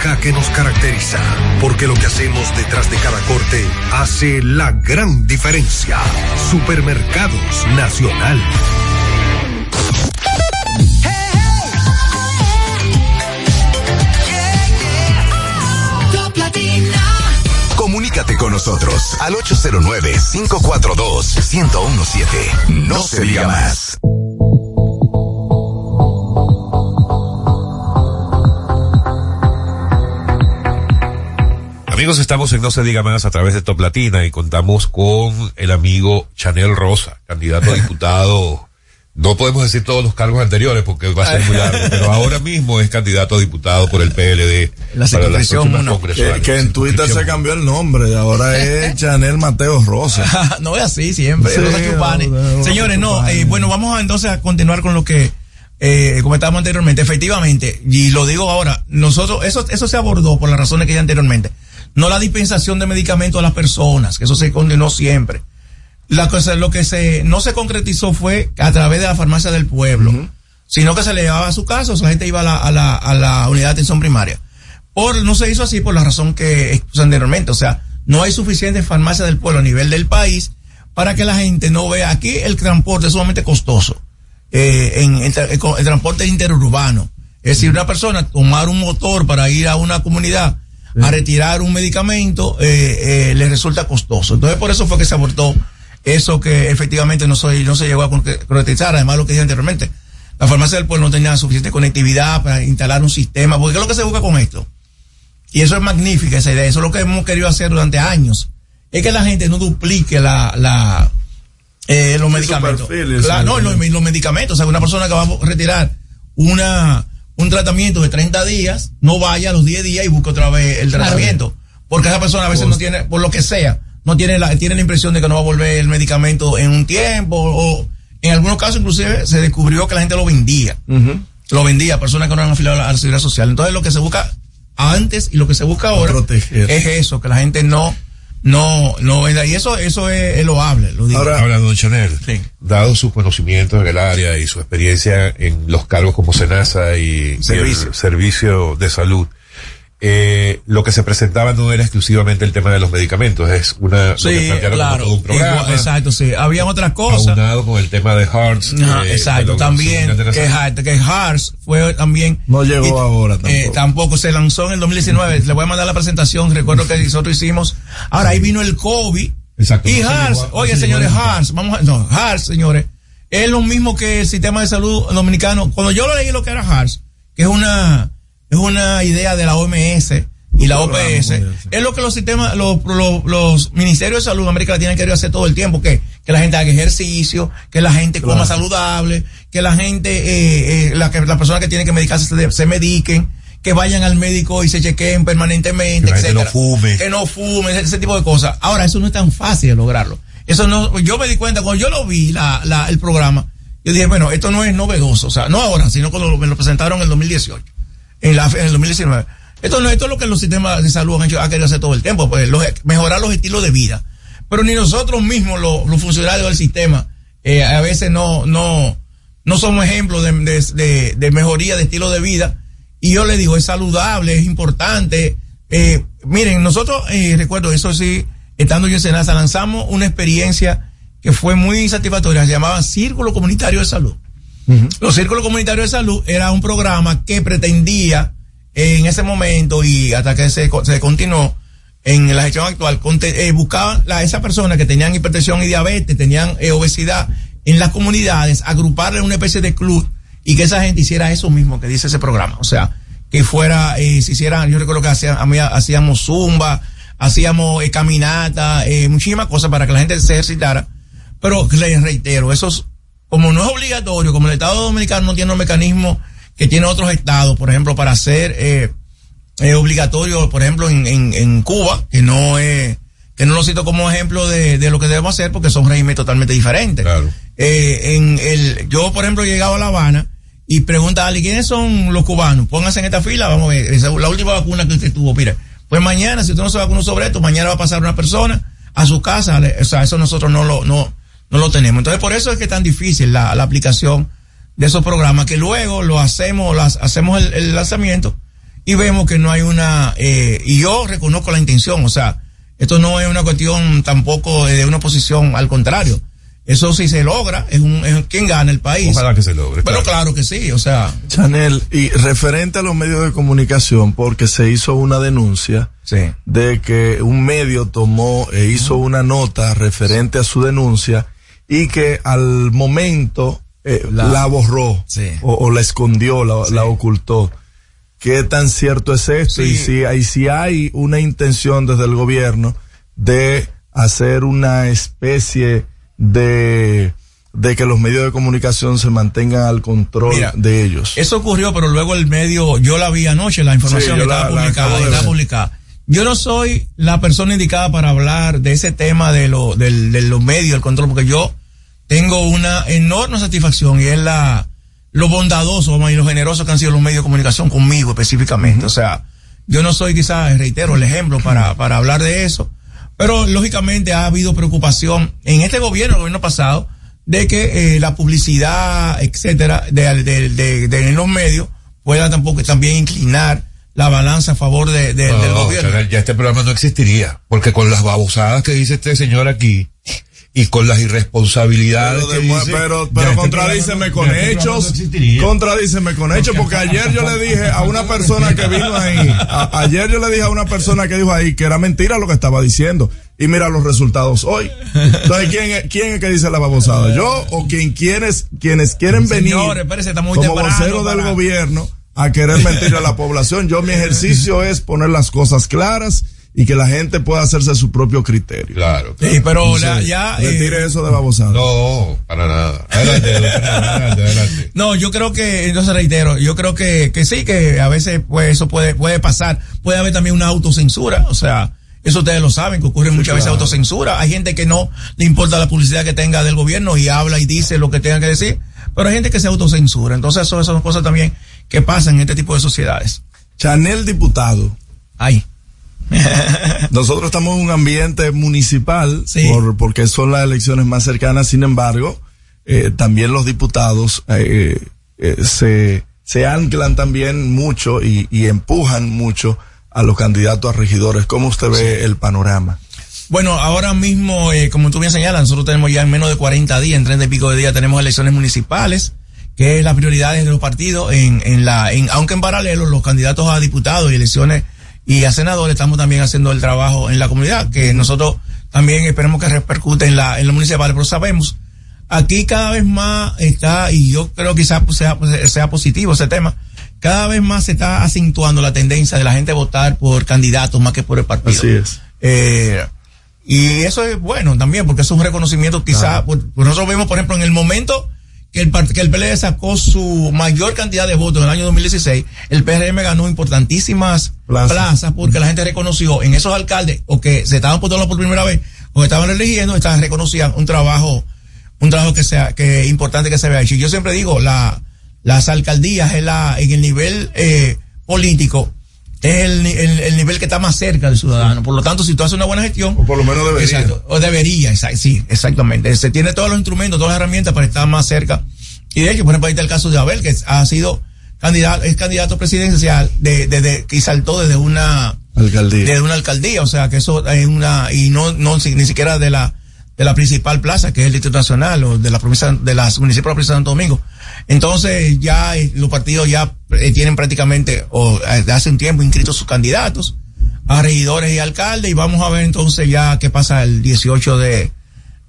que nos caracteriza. Porque lo que hacemos detrás de cada corte hace la gran diferencia. Supermercados Nacional. Comunícate con nosotros al 809-542-1017. No se diga más. Amigos, estamos en No se diga más a través de Top Latina y contamos con el amigo Chanel Rosa, candidato a diputado. No podemos decir todos los cargos anteriores porque va a ser muy largo, pero ahora mismo es candidato a diputado por el PLD La para las circunscripción congresuales. Que, que en Twitter se cambió el nombre, ahora es Chanel Mateo Rosa. no es así siempre. Sí, Rosa Chupani. no, no, Señores, no, eh, bueno, vamos a, entonces a continuar con lo que eh, comentábamos anteriormente. Efectivamente, y lo digo ahora, nosotros, eso, eso se abordó por las razones que ya anteriormente. No la dispensación de medicamentos a las personas, que eso se condenó siempre. La cosa, lo que se, no se concretizó fue a través de la farmacia del pueblo, sino que se le llevaba a su casa, o sea, la gente iba a la, a la, a la unidad de atención primaria. Por, no se hizo así por la razón que expuse anteriormente. O sea, no hay suficientes farmacias del pueblo a nivel del país para que la gente no vea. Aquí el transporte es sumamente costoso. eh, en el, tra- el co- el transporte interurbano. Es decir, una persona tomar un motor para ir a una comunidad a retirar un medicamento eh, eh, le resulta costoso. Entonces, por eso fue que se abortó eso que efectivamente no, soy, no se llegó a concre- concretizar. Además, lo que dije anteriormente, la farmacia del pueblo no tenía suficiente conectividad para instalar un sistema. Porque ¿qué es lo que se busca con esto? Y eso es magnífica esa idea. Eso es lo que hemos querido hacer durante años. Es que la gente no duplique la, la, eh, los medicamentos. perfil, Claro, no, los medicamentos. O sea, una persona que va a retirar una, un tratamiento de 30 días, no vaya a los 10 días y busque otra vez el Claro. tratamiento. Porque esa persona a veces no tiene, por lo que sea, no tiene la, tiene la impresión de que no va a volver el medicamento en un tiempo o en algunos casos inclusive se descubrió que la gente lo vendía lo vendía a personas que no eran afiliadas a la, a la seguridad social. Entonces lo que se busca antes y lo que se busca ahora es eso, que la gente no, no, no. Y eso, eso es, es loable, lo digo. Ahora, don Chanel, dado sus conocimientos en el área y su experiencia en los cargos como Senasa y, y el Servicio. servicio de salud, eh, lo que se presentaba no era exclusivamente el tema de los medicamentos, es una, lo que claro. un programa, Igual, exacto, sí. Habían otras cosas. aunado con el tema de Hearts. Ajá, eh, exacto, también que, que Hearts fue también. No llegó y- ahora tampoco. eh, tampoco se lanzó en el 2019. Le voy a mandar la presentación. Recuerdo que nosotros hicimos. Ahora ahí vino el COVID. Exacto, Y no Hearts, llegó a- no oye señores, Hearts, vamos a, no, Hearts, señores, es lo mismo que el sistema de salud dominicano. Cuando yo lo leí lo que era Hearts, que es una, es una idea de la OMS y la OPS, es lo que los sistemas, los, los, los ministerios de salud en América Latina han querido hacer todo el tiempo, que, que la gente haga ejercicio, que la gente coma saludable, que la gente, eh, eh, la, que, las personas que tienen que medicarse se, se mediquen, que vayan al médico y se chequeen permanentemente, Que etcétera. no fume. Que no fume, ese, ese tipo de cosas. Ahora, eso no es tan fácil de lograrlo. Eso no, yo me di cuenta, cuando yo lo vi, la, la, el programa, yo dije, bueno, esto no es novedoso, o sea, no ahora, sino cuando me lo presentaron en el 2018, en, la, en el 2019. Esto no, esto es lo que los sistemas de salud han, hecho, han querido hacer todo el tiempo, pues mejorar los estilos de vida. Pero ni nosotros mismos, los, funcionarios del sistema, eh, a veces no, no, no somos ejemplos de, de, de- de mejoría de estilo de vida. Y yo le digo, es saludable, es importante. Eh, miren, nosotros, eh, recuerdo, eso sí, estando yo en Senasa, lanzamos una experiencia que fue muy satisfactoria, se llamaba Círculo Comunitario de Salud. Los Círculos Comunitarios de Salud era un programa que pretendía en ese momento y hasta que se, co- se continuó en la gestión actual, eh, buscaban a esas personas que tenían hipertensión y diabetes, tenían eh, obesidad en las comunidades, agruparle en una especie de club y que esa gente hiciera eso mismo que dice ese programa. O sea, que fuera, eh, se hicieran, yo recuerdo que mí hacíamos zumba, hacíamos eh, caminata, muchísimas cosas para que la gente se ejercitara. Pero les reitero, eso es, como no es obligatorio, como el Estado Dominicano no tiene un mecanismo que tiene otros estados, por ejemplo, para hacer eh, eh, obligatorio, por ejemplo, en, en, en Cuba, que no es, que no lo cito como ejemplo de, de lo que debemos hacer porque son regímenes totalmente diferentes. Eh, en el, yo, por ejemplo, he llegado a La Habana y pregunta a alguien, ¿quiénes son los cubanos? Pónganse en esta fila, vamos a ver, esa la última vacuna que usted tuvo, mire, pues mañana, si usted no se vacunó sobre esto, mañana va a pasar una persona a su casa, o sea, eso nosotros no lo, no, no lo tenemos. Entonces, por eso es que es tan difícil la, la aplicación de esos programas, que luego lo hacemos, las, hacemos el, el lanzamiento y vemos que no hay una, eh, y yo reconozco la intención, o sea, esto no es una cuestión tampoco de una posición, al contrario. Eso si se logra, es un, es quien gana el país. Ojalá que se logre. Pero claro que sí, o sea. Chanel, y referente a los medios de comunicación, porque se hizo una denuncia de que un medio tomó e hizo una nota referente a su denuncia y que al momento eh, la, La- borró Sí. o, o la escondió, la, la ocultó. ¿Qué tan cierto es esto? Y, si, y si hay una intención desde el gobierno de hacer una especie de, de que los medios de comunicación se mantengan al control Mira, de ellos. Eso ocurrió, pero luego el medio, yo la vi anoche, la información Sí, estaba la- la publicada, estaba ver. publicada. Yo no soy la persona indicada para hablar de ese tema de, lo, del- de los medios, el control, porque yo tengo una enorme satisfacción y es la lo bondadoso y lo generoso que han sido los medios de comunicación conmigo específicamente. O sea, yo no soy quizás, reitero, el ejemplo para, para hablar de eso, pero lógicamente ha habido preocupación en este gobierno, el gobierno pasado, de que eh, la publicidad, etcétera, de, de, de- de- en los medios pueda tampoco también inclinar la balanza a favor de, de- del No, gobierno. Ya este programa no existiría, porque con las babosadas que dice este señor aquí y con las irresponsabilidades Pero, que dice, pero, pero este contradíceme con este hechos. no contradíceme con hechos, porque ayer yo le dije a una persona que vino ahí, a- ayer yo le dije a una persona que dijo ahí que era mentira lo que estaba diciendo. Y mira los resultados hoy. Entonces, ¿quién es, quién es que dice la babosada? ¿Yo o quien quienes, quienes quieren venir Señores, muy como temprano vocero del gobierno a querer mentir a la población? Yo mi ejercicio es poner las cosas claras y que la gente pueda hacerse su propio criterio. Claro. Sí, pero la- ya, eh, Retire eso de babosada. No, para nada. Adelante, adelante, adelante. No, yo creo que, entonces reitero, yo creo que, que sí, que a veces pues eso puede, puede pasar. Puede haber también una autocensura, o sea, eso ustedes lo saben, que ocurre muchas veces claro. autocensura. Hay gente que no le importa la publicidad que tenga del gobierno y habla y dice lo que tenga que decir, pero hay gente que se autocensura. Entonces eso, eso son cosas también que pasan en este tipo de sociedades. Chanel diputado. Ay. Nosotros estamos en un ambiente municipal Sí. por, porque son las elecciones más cercanas, sin embargo, eh, también los diputados eh, eh, se, se anclan también mucho y, y empujan mucho a los candidatos a regidores. ¿Cómo usted ve el panorama? Bueno, ahora mismo, como tú bien señalas, nosotros tenemos ya en menos de 40 días, en 30 y pico de días, tenemos elecciones municipales, que es las prioridades de los partidos, en, en la, en, aunque en paralelo los candidatos a diputados y elecciones y a senadores estamos también haciendo el trabajo en la comunidad, que nosotros también esperemos que repercute en la, en los municipales, pero sabemos, aquí cada vez más está, y yo creo que quizás pues, sea, sea positivo ese tema, cada vez más se está acentuando la tendencia de la gente votar por candidatos más que por el partido. Así es. Eh, y eso es bueno también, porque es un reconocimiento quizá, por- por nosotros vemos, por ejemplo, en el momento que el, que el PLD sacó su mayor cantidad de votos en el año 2016, el PRM ganó importantísimas Plazas. plazas, porque la gente reconoció en esos alcaldes, o que se estaban votando por primera vez, o que estaban eligiendo, estaban, reconocían un trabajo, un trabajo que sea, que importante que se vea hecho. Y yo siempre digo, la, las alcaldías en la, en el nivel, eh, político, es el, el, el nivel que está más cerca del ciudadano. Por lo tanto, si tú haces una buena gestión, O por lo menos debería. Exacto, o debería, exa- sí, exactamente. Se tiene todos los instrumentos, todas las herramientas para estar más cerca. Y de hecho, por ejemplo, ahí está el caso de Abel, que ha sido candidato, es candidato presidencial de, de, de- que saltó desde una, Alcaldía. desde una alcaldía, o sea, que eso es una, y no, no, si- ni siquiera de la, de la principal plaza, que es el Distrito Nacional, o de la provincia, de las municipios de la provincia de Santo Domingo. Entonces, ya eh, los partidos ya eh, tienen prácticamente, o eh, de hace un tiempo, inscritos sus candidatos a regidores y alcaldes, y vamos a ver entonces ya qué pasa el 18 de,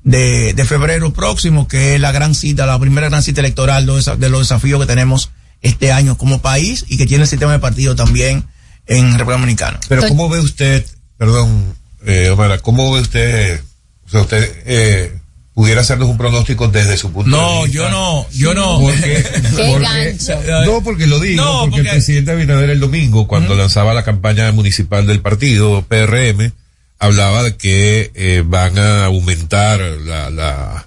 de, de febrero próximo, que es la gran cita, la primera gran cita electoral de los, desa- de los desafíos que tenemos este año como país y que tiene el sistema de partido también en República Dominicana. Pero ¿cómo ve usted, perdón, eh, Omar, cómo ve usted, o sea, usted eh, pudiera hacernos un pronóstico desde su punto de No, vista? yo no, yo no. Porque, no, porque lo digo, No, porque, porque- el presidente Abinader el domingo, cuando lanzaba la campaña municipal del partido, PRM, hablaba de que eh, van a aumentar la, la,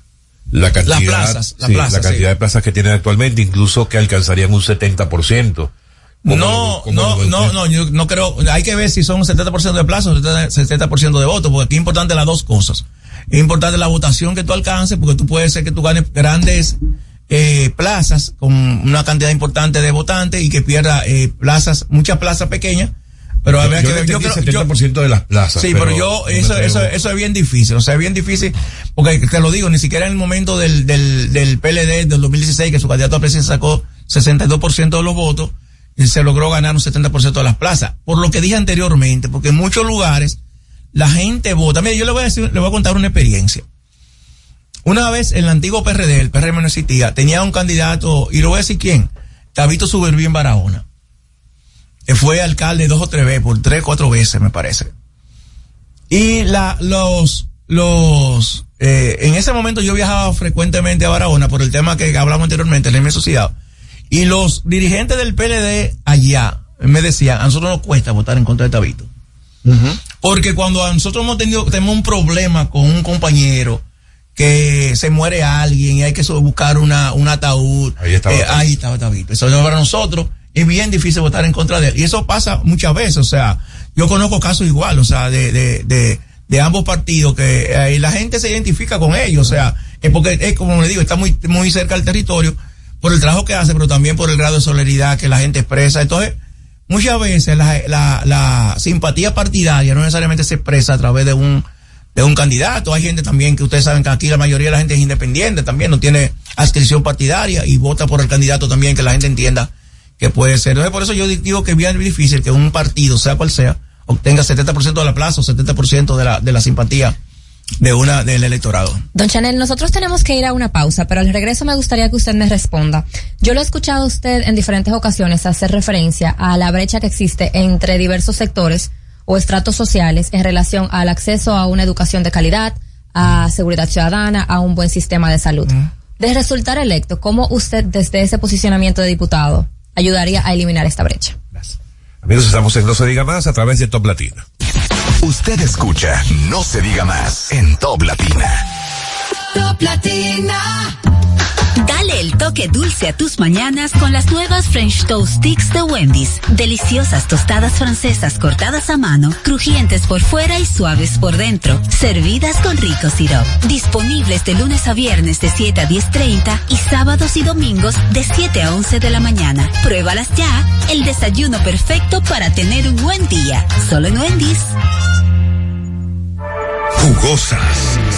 la cantidad, Las plazas, sí, la cantidad sí. de plazas que tienen actualmente, incluso que alcanzarían un 70%. ¿Cómo No, lo- no, no, no, yo no creo, hay que ver si son 70% de plazo o 70% de voto, porque aquí es importante las dos cosas. Es importante la votación que tú alcances, porque tú puedes ser que tú ganes grandes eh, plazas con una cantidad importante de votantes y que pierda eh, plazas, muchas plazas pequeñas, pero habría yo que ver. Yo creo, yo- 70% de las plazas. Sí, pero, yo, no me eso, eso, eso es bien difícil, o sea, es bien difícil, porque te lo digo, ni siquiera en el momento del, del, del PLD del 2016, que su candidato a presidencia sacó 62% de los votos, y se logró ganar un 70% de las plazas. Por lo que dije anteriormente, porque en muchos lugares la gente vota. Mire, yo le voy a decir, le voy a contar una experiencia. Una vez en el antiguo PRD, el PRM no existía, tenía un candidato, y lo voy a decir quién, Tabito Suberví en Barahona. Fue alcalde dos o tres veces, por tres, cuatro veces, me parece. Y la, los, los, eh, en ese momento yo viajaba frecuentemente a Barahona por el tema que hablamos anteriormente, el asociado. Y los dirigentes del PLD allá me decían, a nosotros nos cuesta votar en contra de Tabito. Porque cuando nosotros hemos tenido, tenemos un problema con un compañero que se muere alguien y hay que buscar una, un ataúd. Ahí estaba eh, ahí estaba Tabito. Eso para nosotros es bien difícil votar en contra de él. Y eso pasa muchas veces. O sea, yo conozco casos igual, o sea, de, de, de, de ambos partidos que eh, la gente se identifica con ellos. O sea, es porque es como le digo, está muy, muy cerca del territorio por el trabajo que hace, pero también por el grado de solidaridad que la gente expresa. Entonces, muchas veces la, la, la simpatía partidaria no necesariamente se expresa a través de un de un candidato. Hay gente también que ustedes saben que aquí la mayoría de la gente es independiente también, no tiene adscripción partidaria y vota por el candidato también que la gente entienda que puede ser. Entonces, por eso yo digo que es bien difícil que un partido, sea cual sea, obtenga 70% de la plaza o 70% de la, de la simpatía de una del electorado. Don Chanel, nosotros tenemos que ir a una pausa, pero al regreso me gustaría que usted me responda. Yo lo he escuchado a usted en diferentes ocasiones hacer referencia a la brecha que existe entre diversos sectores o estratos sociales en relación al acceso a una educación de calidad, a seguridad ciudadana, a un buen sistema de salud. De resultar electo, ¿cómo usted desde ese posicionamiento de diputado ayudaría a eliminar esta brecha? Amigos, estamos en No Se Diga Más a través de Top Latina. Usted escucha No se diga más en Top Latina. Top Latina. Dale el toque dulce a tus mañanas con las nuevas French Toast Sticks de Wendy's. Deliciosas tostadas francesas cortadas a mano, crujientes por fuera y suaves por dentro, servidas con rico sirop. Disponibles de lunes a viernes de 7 a 10.30 y sábados y domingos de 7 a 11 de la mañana. Pruébalas ya, el desayuno perfecto para tener un buen día. Solo en Wendy's. Jugosas,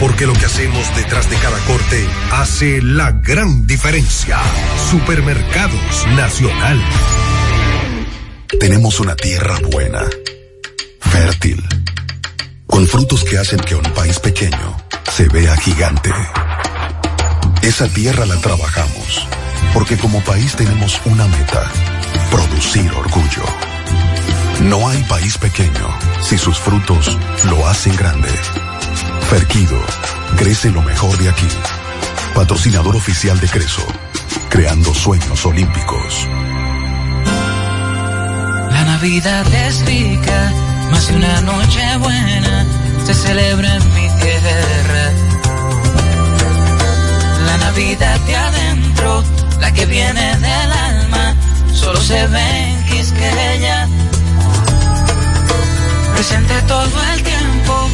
Porque lo que hacemos detrás de cada corte hace la gran diferencia. Supermercados Nacional. Tenemos una tierra buena, fértil, con frutos que hacen que un país pequeño se vea gigante. Esa tierra la trabajamos, porque como país tenemos una meta, producir orgullo. No hay país pequeño si sus frutos lo hacen grande. Ferquido, crece lo mejor de aquí. Patrocinador oficial de Creso, creando sueños olímpicos. La Navidad es rica, más de una noche buena se celebra en mi tierra. La Navidad de adentro, la que viene del alma, solo se ve en Quisqueya. Presente todo el tiempo,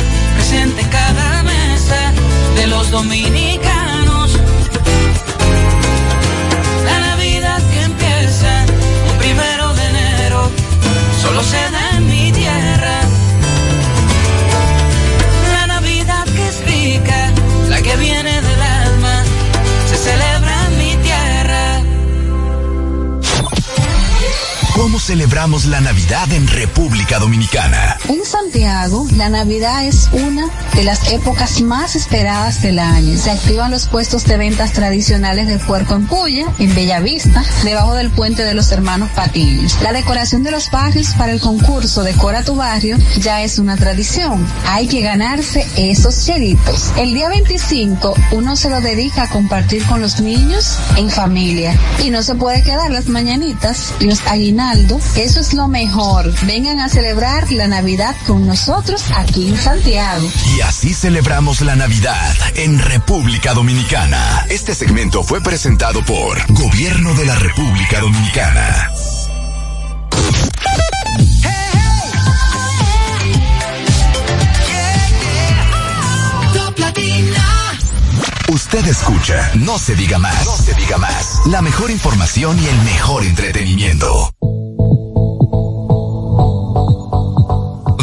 en cada mesa de los dominicanos. La Navidad que empieza un primero de enero, solo se da celebramos la Navidad en República Dominicana? En Santiago, la Navidad es una de las épocas más esperadas del año. Se activan los puestos de ventas tradicionales del puerco en Puya, en Bellavista, debajo del puente de los hermanos Patiños. La decoración de los barrios para el concurso Decora tu barrio ya es una tradición. Hay que ganarse esos chelitos. El día 25 uno se lo dedica a compartir con los niños en familia. Y no se puede quedar las mañanitas los aguinaldos. Eso es lo mejor. Vengan a celebrar la Navidad con nosotros aquí en Santiago. Y así celebramos la Navidad en República Dominicana. Este segmento fue presentado por Gobierno de la República Dominicana. Usted escucha No se diga más. No se diga más. La mejor información y el mejor entretenimiento.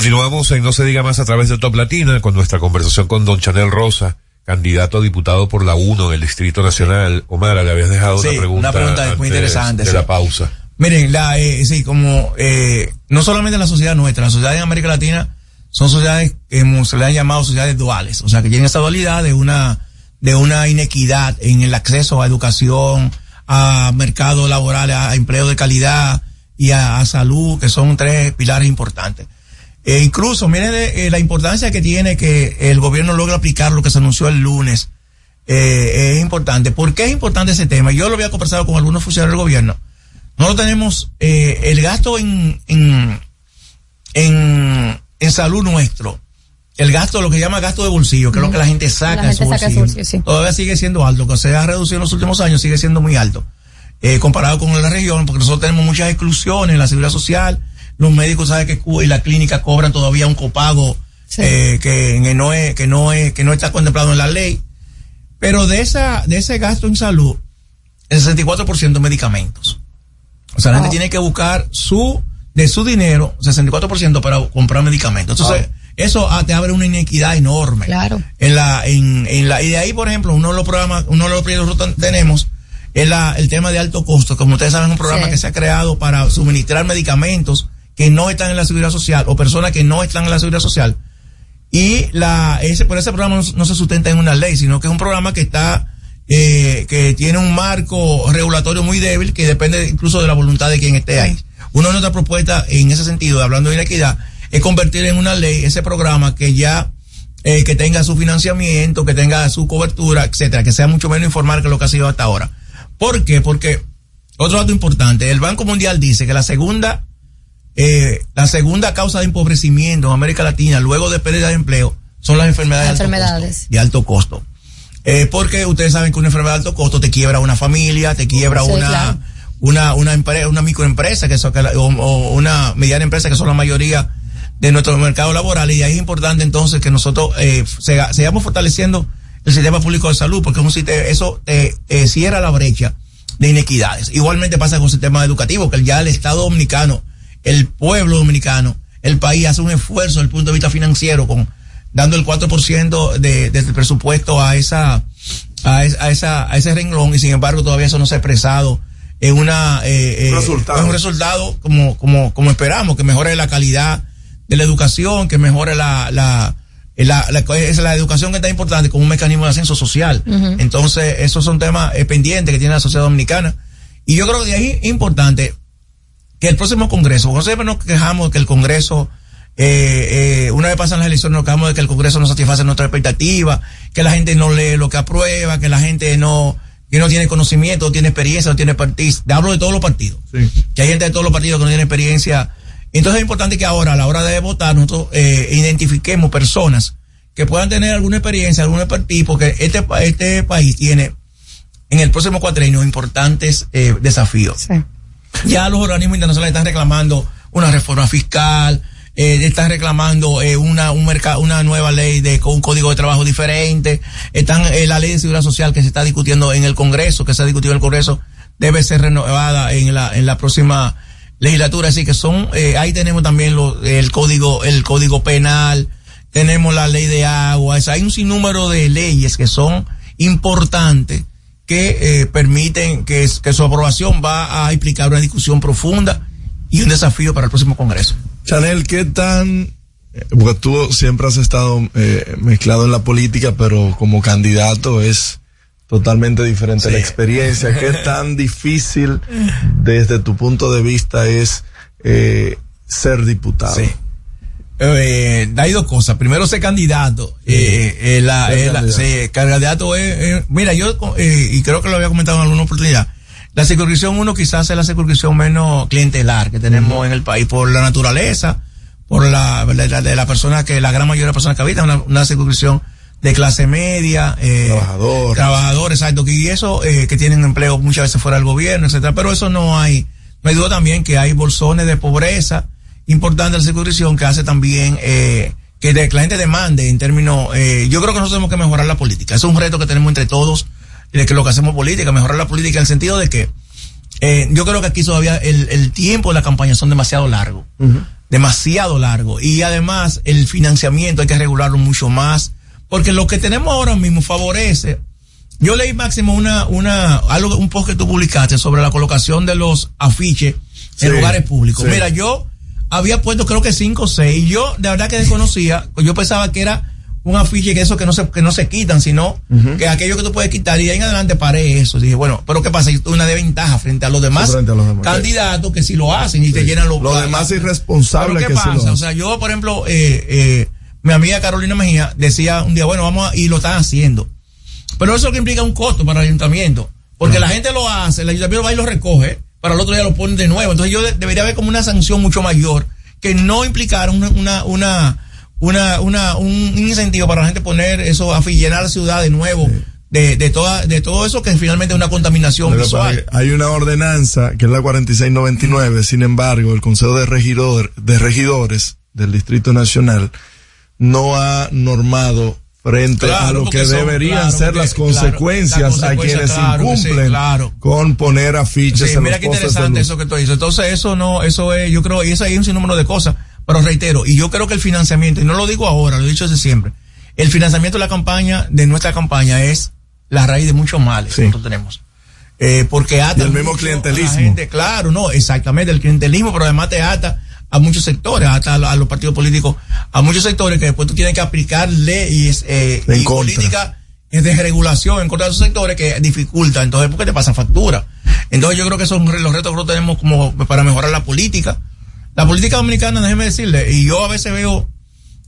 Continuamos en No se diga más a través de Top Latina con nuestra conversación con Don Chanel Rosa, candidato a diputado por la 1 en el Distrito Nacional. Omar, le habías dejado Sí, una pregunta. una pregunta muy interesante, De sí. la pausa. Miren, la, eh, sí, como eh, no solamente en la sociedad nuestra, la sociedad en América Latina son sociedades que se le han llamado sociedades duales, o sea, que tienen esa dualidad de una de una inequidad en el acceso a educación, a mercado laboral, a empleo de calidad y a, a salud, que son tres pilares importantes. E incluso, miren eh, la importancia que tiene que el gobierno logre aplicar lo que se anunció el lunes. Eh, es importante. ¿Por qué es importante ese tema? Yo lo había conversado con algunos funcionarios del gobierno. nosotros tenemos eh, el gasto en, en, en, en salud nuestro, el gasto, lo que llama gasto de bolsillo, que es lo que la gente saca, La de su gente saca de su bolsillo, sí. todavía sigue siendo alto, que se ha reducido en los últimos años, sigue siendo muy alto. Eh, comparado con la región, porque nosotros tenemos muchas exclusiones en la seguridad social, los médicos saben que cu- y la clínica cobran todavía un copago eh, que, que no es, que no es, que no está contemplado en la ley. Pero de esa, de ese gasto en salud, el 64% es medicamentos. O sea, la gente tiene que buscar su, de su dinero, 64% para comprar medicamentos. Entonces, eso ah, te abre una inequidad enorme. Claro. En la, en, en la, y de ahí, por ejemplo, uno de los programas, uno de los proyectos que tenemos es la, el tema de alto costo. Como ustedes saben, es un programa Sí. que se ha creado para suministrar medicamentos que no están en la seguridad social o personas que no están en la seguridad social. Y la, ese, por ese programa no, no se sustenta en una ley, sino que es un programa que está, eh, que tiene un marco regulatorio muy débil que depende incluso de la voluntad de quien esté ahí. Una de nuestras propuestas en ese sentido, hablando de inequidad, es convertir en una ley ese programa que ya, eh, que tenga su financiamiento, que tenga su cobertura, etcétera, que sea mucho menos informal que lo que ha sido hasta ahora. ¿Por qué? Porque, otro dato importante, el Banco Mundial dice que la segunda eh, la segunda causa de empobrecimiento en América Latina, luego de pérdida de empleo, son las enfermedades, de alto Enfermedades. costo, de alto costo. Eh, porque ustedes saben que una enfermedad de alto costo te quiebra una familia, te quiebra Sí, una, claro. una, una, empre- una microempresa que son, o, o una mediana empresa que son la mayoría de nuestro mercado laboral y ahí es importante entonces que nosotros eh, sigamos fortaleciendo el sistema público de salud porque es un sistema, eso te cierra la brecha de inequidades. Igualmente pasa con el sistema educativo, que ya el Estado dominicano, el pueblo dominicano, el país hace un esfuerzo desde el punto de vista financiero con dando el 4% de, del presupuesto a esa, a, es- a esa, a ese renglón y sin embargo todavía eso no se ha expresado en una, eh, eh, resultado. en un resultado como, como, como esperamos, que mejore la calidad de la educación, que mejore la, la, la, la, es la educación que es tan importante como un mecanismo de ascenso social. Ujú. Entonces, esos son temas eh, pendientes que tiene la sociedad dominicana. Y yo creo que de ahí es importante que el próximo Congreso, siempre nos quejamos de que el Congreso, eh, eh, una vez pasan las elecciones, nos quejamos de que el Congreso no satisface nuestras expectativas, que la gente no lee lo que aprueba, que la gente no, que no tiene conocimiento, no tiene experiencia, no tiene partido. Hablo de todos los partidos. Que hay gente de todos los partidos que no tiene experiencia. Entonces es importante que ahora, a la hora de votar, nosotros eh, identifiquemos personas que puedan tener alguna experiencia, algún expertise, porque este, pa- este país tiene en el próximo cuatrenio importantes eh, desafíos. Ya los organismos internacionales están reclamando una reforma fiscal, eh, están reclamando eh, una un una nueva ley de un código de trabajo diferente, están eh, la ley de seguridad social que se está discutiendo en el Congreso, que se ha discutido en el Congreso, debe ser renovada en la en la próxima legislatura, así que son eh, ahí tenemos también lo- el código el código penal, tenemos la ley de agua, hay un sinnúmero de leyes que son importantes que eh, permiten que, que su aprobación va a implicar una discusión profunda y un desafío para el próximo Congreso. Chanel, ¿qué tan... eh, Porque tú siempre has estado eh, mezclado en la política, pero como candidato es totalmente diferente la experiencia. ¿Qué tan difícil desde tu punto de vista es eh, ser diputado? Sí. Eh, hay dos cosas. Primero, ser candidato. Eh, eh, la, Ser eh, la- candidato. sí, candidato es, eh, mira, yo, eh, y creo que lo había comentado en alguna oportunidad, la circunscripción uno quizás es la circunscripción menos clientelar que tenemos en el país por la naturaleza, por la, la- la- de la persona que, la gran mayoría de las personas que habitan, una, una circunscripción de clase media, eh, Trabajadores. trabajadores, exacto, y eso, eh, que tienen empleo muchas veces fuera del gobierno, etcétera, pero eso no hay, no hay duda también que hay bolsones de pobreza importante la circunscripción que hace también, eh, que, la gente demande en términos, eh, yo creo que nosotros tenemos que mejorar la política, es un reto que tenemos entre todos, de que lo que hacemos política, mejorar la política en el sentido de que, eh, yo creo que aquí todavía el, el tiempo de la campaña son demasiado largos demasiado largo y además el financiamiento hay que regularlo mucho más porque lo que tenemos ahora mismo favorece. Yo leí máximo una una algo un post que tú publicaste sobre la colocación de los afiches en lugares públicos. sí. mira yo había puesto creo que cinco o seis y yo de verdad que desconocía yo pensaba que era un afiche que eso que no se que no se quitan sino que aquello que tú puedes quitar y de ahí en adelante paré eso dije bueno pero qué pasa hay una desventaja frente a los demás frente a los demás. candidatos que si lo hacen y te llenan los Lo demás es irresponsable pero ¿qué que sí lo pasa? o sea, yo, por ejemplo, eh, eh, mi amiga Carolina Mejía decía un día, bueno, vamos a, y lo están haciendo. Pero eso que implica un costo para el ayuntamiento. Porque la gente lo hace, el ayuntamiento va y lo recoge, para el otro día lo ponen de nuevo. Entonces yo de- debería haber como una sanción mucho mayor que no implicara una, una, una, una, una- un incentivo para la gente poner eso, a llenar la ciudad de nuevo. De, de, toda, de todo eso que finalmente es una contaminación visual. Hay una ordenanza que es la 4699, sin embargo, el Consejo de, Regidor, de Regidores del Distrito Nacional no ha normado frente Claro, a lo que deberían claro, ser las consecuencias a quienes sí, incumplen con poner afiches Sí, en mira los qué de interesante eso que tú dices. Entonces, eso no, eso es, yo creo, y eso hay un sinnúmero de cosas. Pero reitero, y yo creo que el financiamiento, y no lo digo ahora, lo he dicho desde siempre, el financiamiento de la campaña, de nuestra campaña, es la raíz de muchos males que nosotros tenemos. Eh, porque ata Y el mismo clientelismo. gente, claro, no, exactamente, el clientelismo, pero además te ata a muchos sectores, hasta a, a los partidos políticos, a muchos sectores que después tú tienes que aplicar leyes eh, y políticas de desregulación en contra de esos sectores que dificulta. Entonces, ¿por qué te pasa factura? Entonces, yo creo que son los retos que nosotros tenemos como para mejorar la política. La política dominicana, déjeme decirle, y yo a veces veo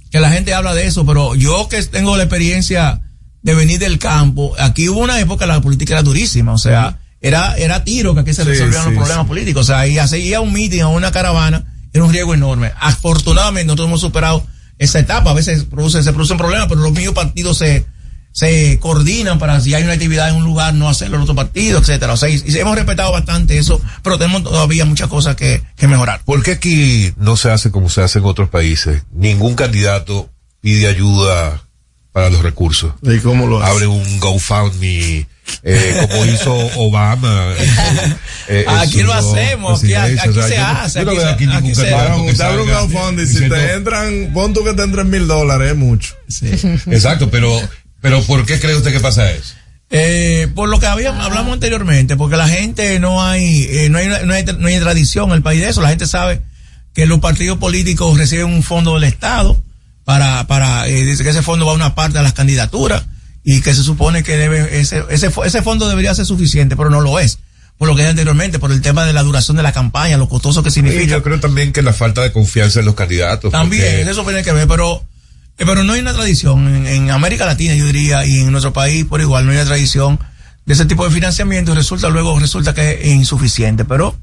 que la gente habla de eso, pero yo que tengo la experiencia de venir del campo, aquí hubo una época la política era durísima, o sea, era, era tiro que aquí se resolvían sí, los problemas sí. políticos, o sea, y hacer un meeting o una caravana era un riesgo enorme. Afortunadamente nosotros hemos superado esa etapa, a veces produce, se producen problemas, pero los mismos partidos se, se coordinan para si hay una actividad en un lugar no hacerlo en otro partido, etcétera. O sea, y, y hemos respetado bastante eso, pero tenemos todavía muchas cosas que, que mejorar. ¿Por qué aquí no se hace como se hace en otros países? Ningún candidato pide ayuda para los recursos. ¿Y cómo lo hace? Abre un GoFundMe, eh, como hizo Obama. eh, Aquí lo hacemos, aquí- presidencia. aquí O sea, se yo hace, yo no aquí veo ningún que si te entran, pon tú que te entren mil dólares, es mucho. Exacto, pero, pero ¿por qué cree usted que pasa eso? Eh, por lo que habíamos, hablamos anteriormente, porque la gente no hay, eh, no hay, no hay, no hay tradición en el país de eso. La gente sabe que los partidos políticos reciben un fondo del Estado para, para, eh, dice que ese fondo va a una parte de las candidaturas y que se supone que debe, ese, ese, ese fondo debería ser suficiente, pero no lo es. Por lo que dije anteriormente, por el tema de la duración de la campaña, lo costoso que Y significa. yo creo también que la falta de confianza en los candidatos. También, porque- eso tiene que ver, pero, eh, pero no hay una tradición. En, en América Latina, yo diría, y en nuestro país por igual, no hay una tradición de ese tipo de financiamiento y resulta luego, resulta que es insuficiente. Pero,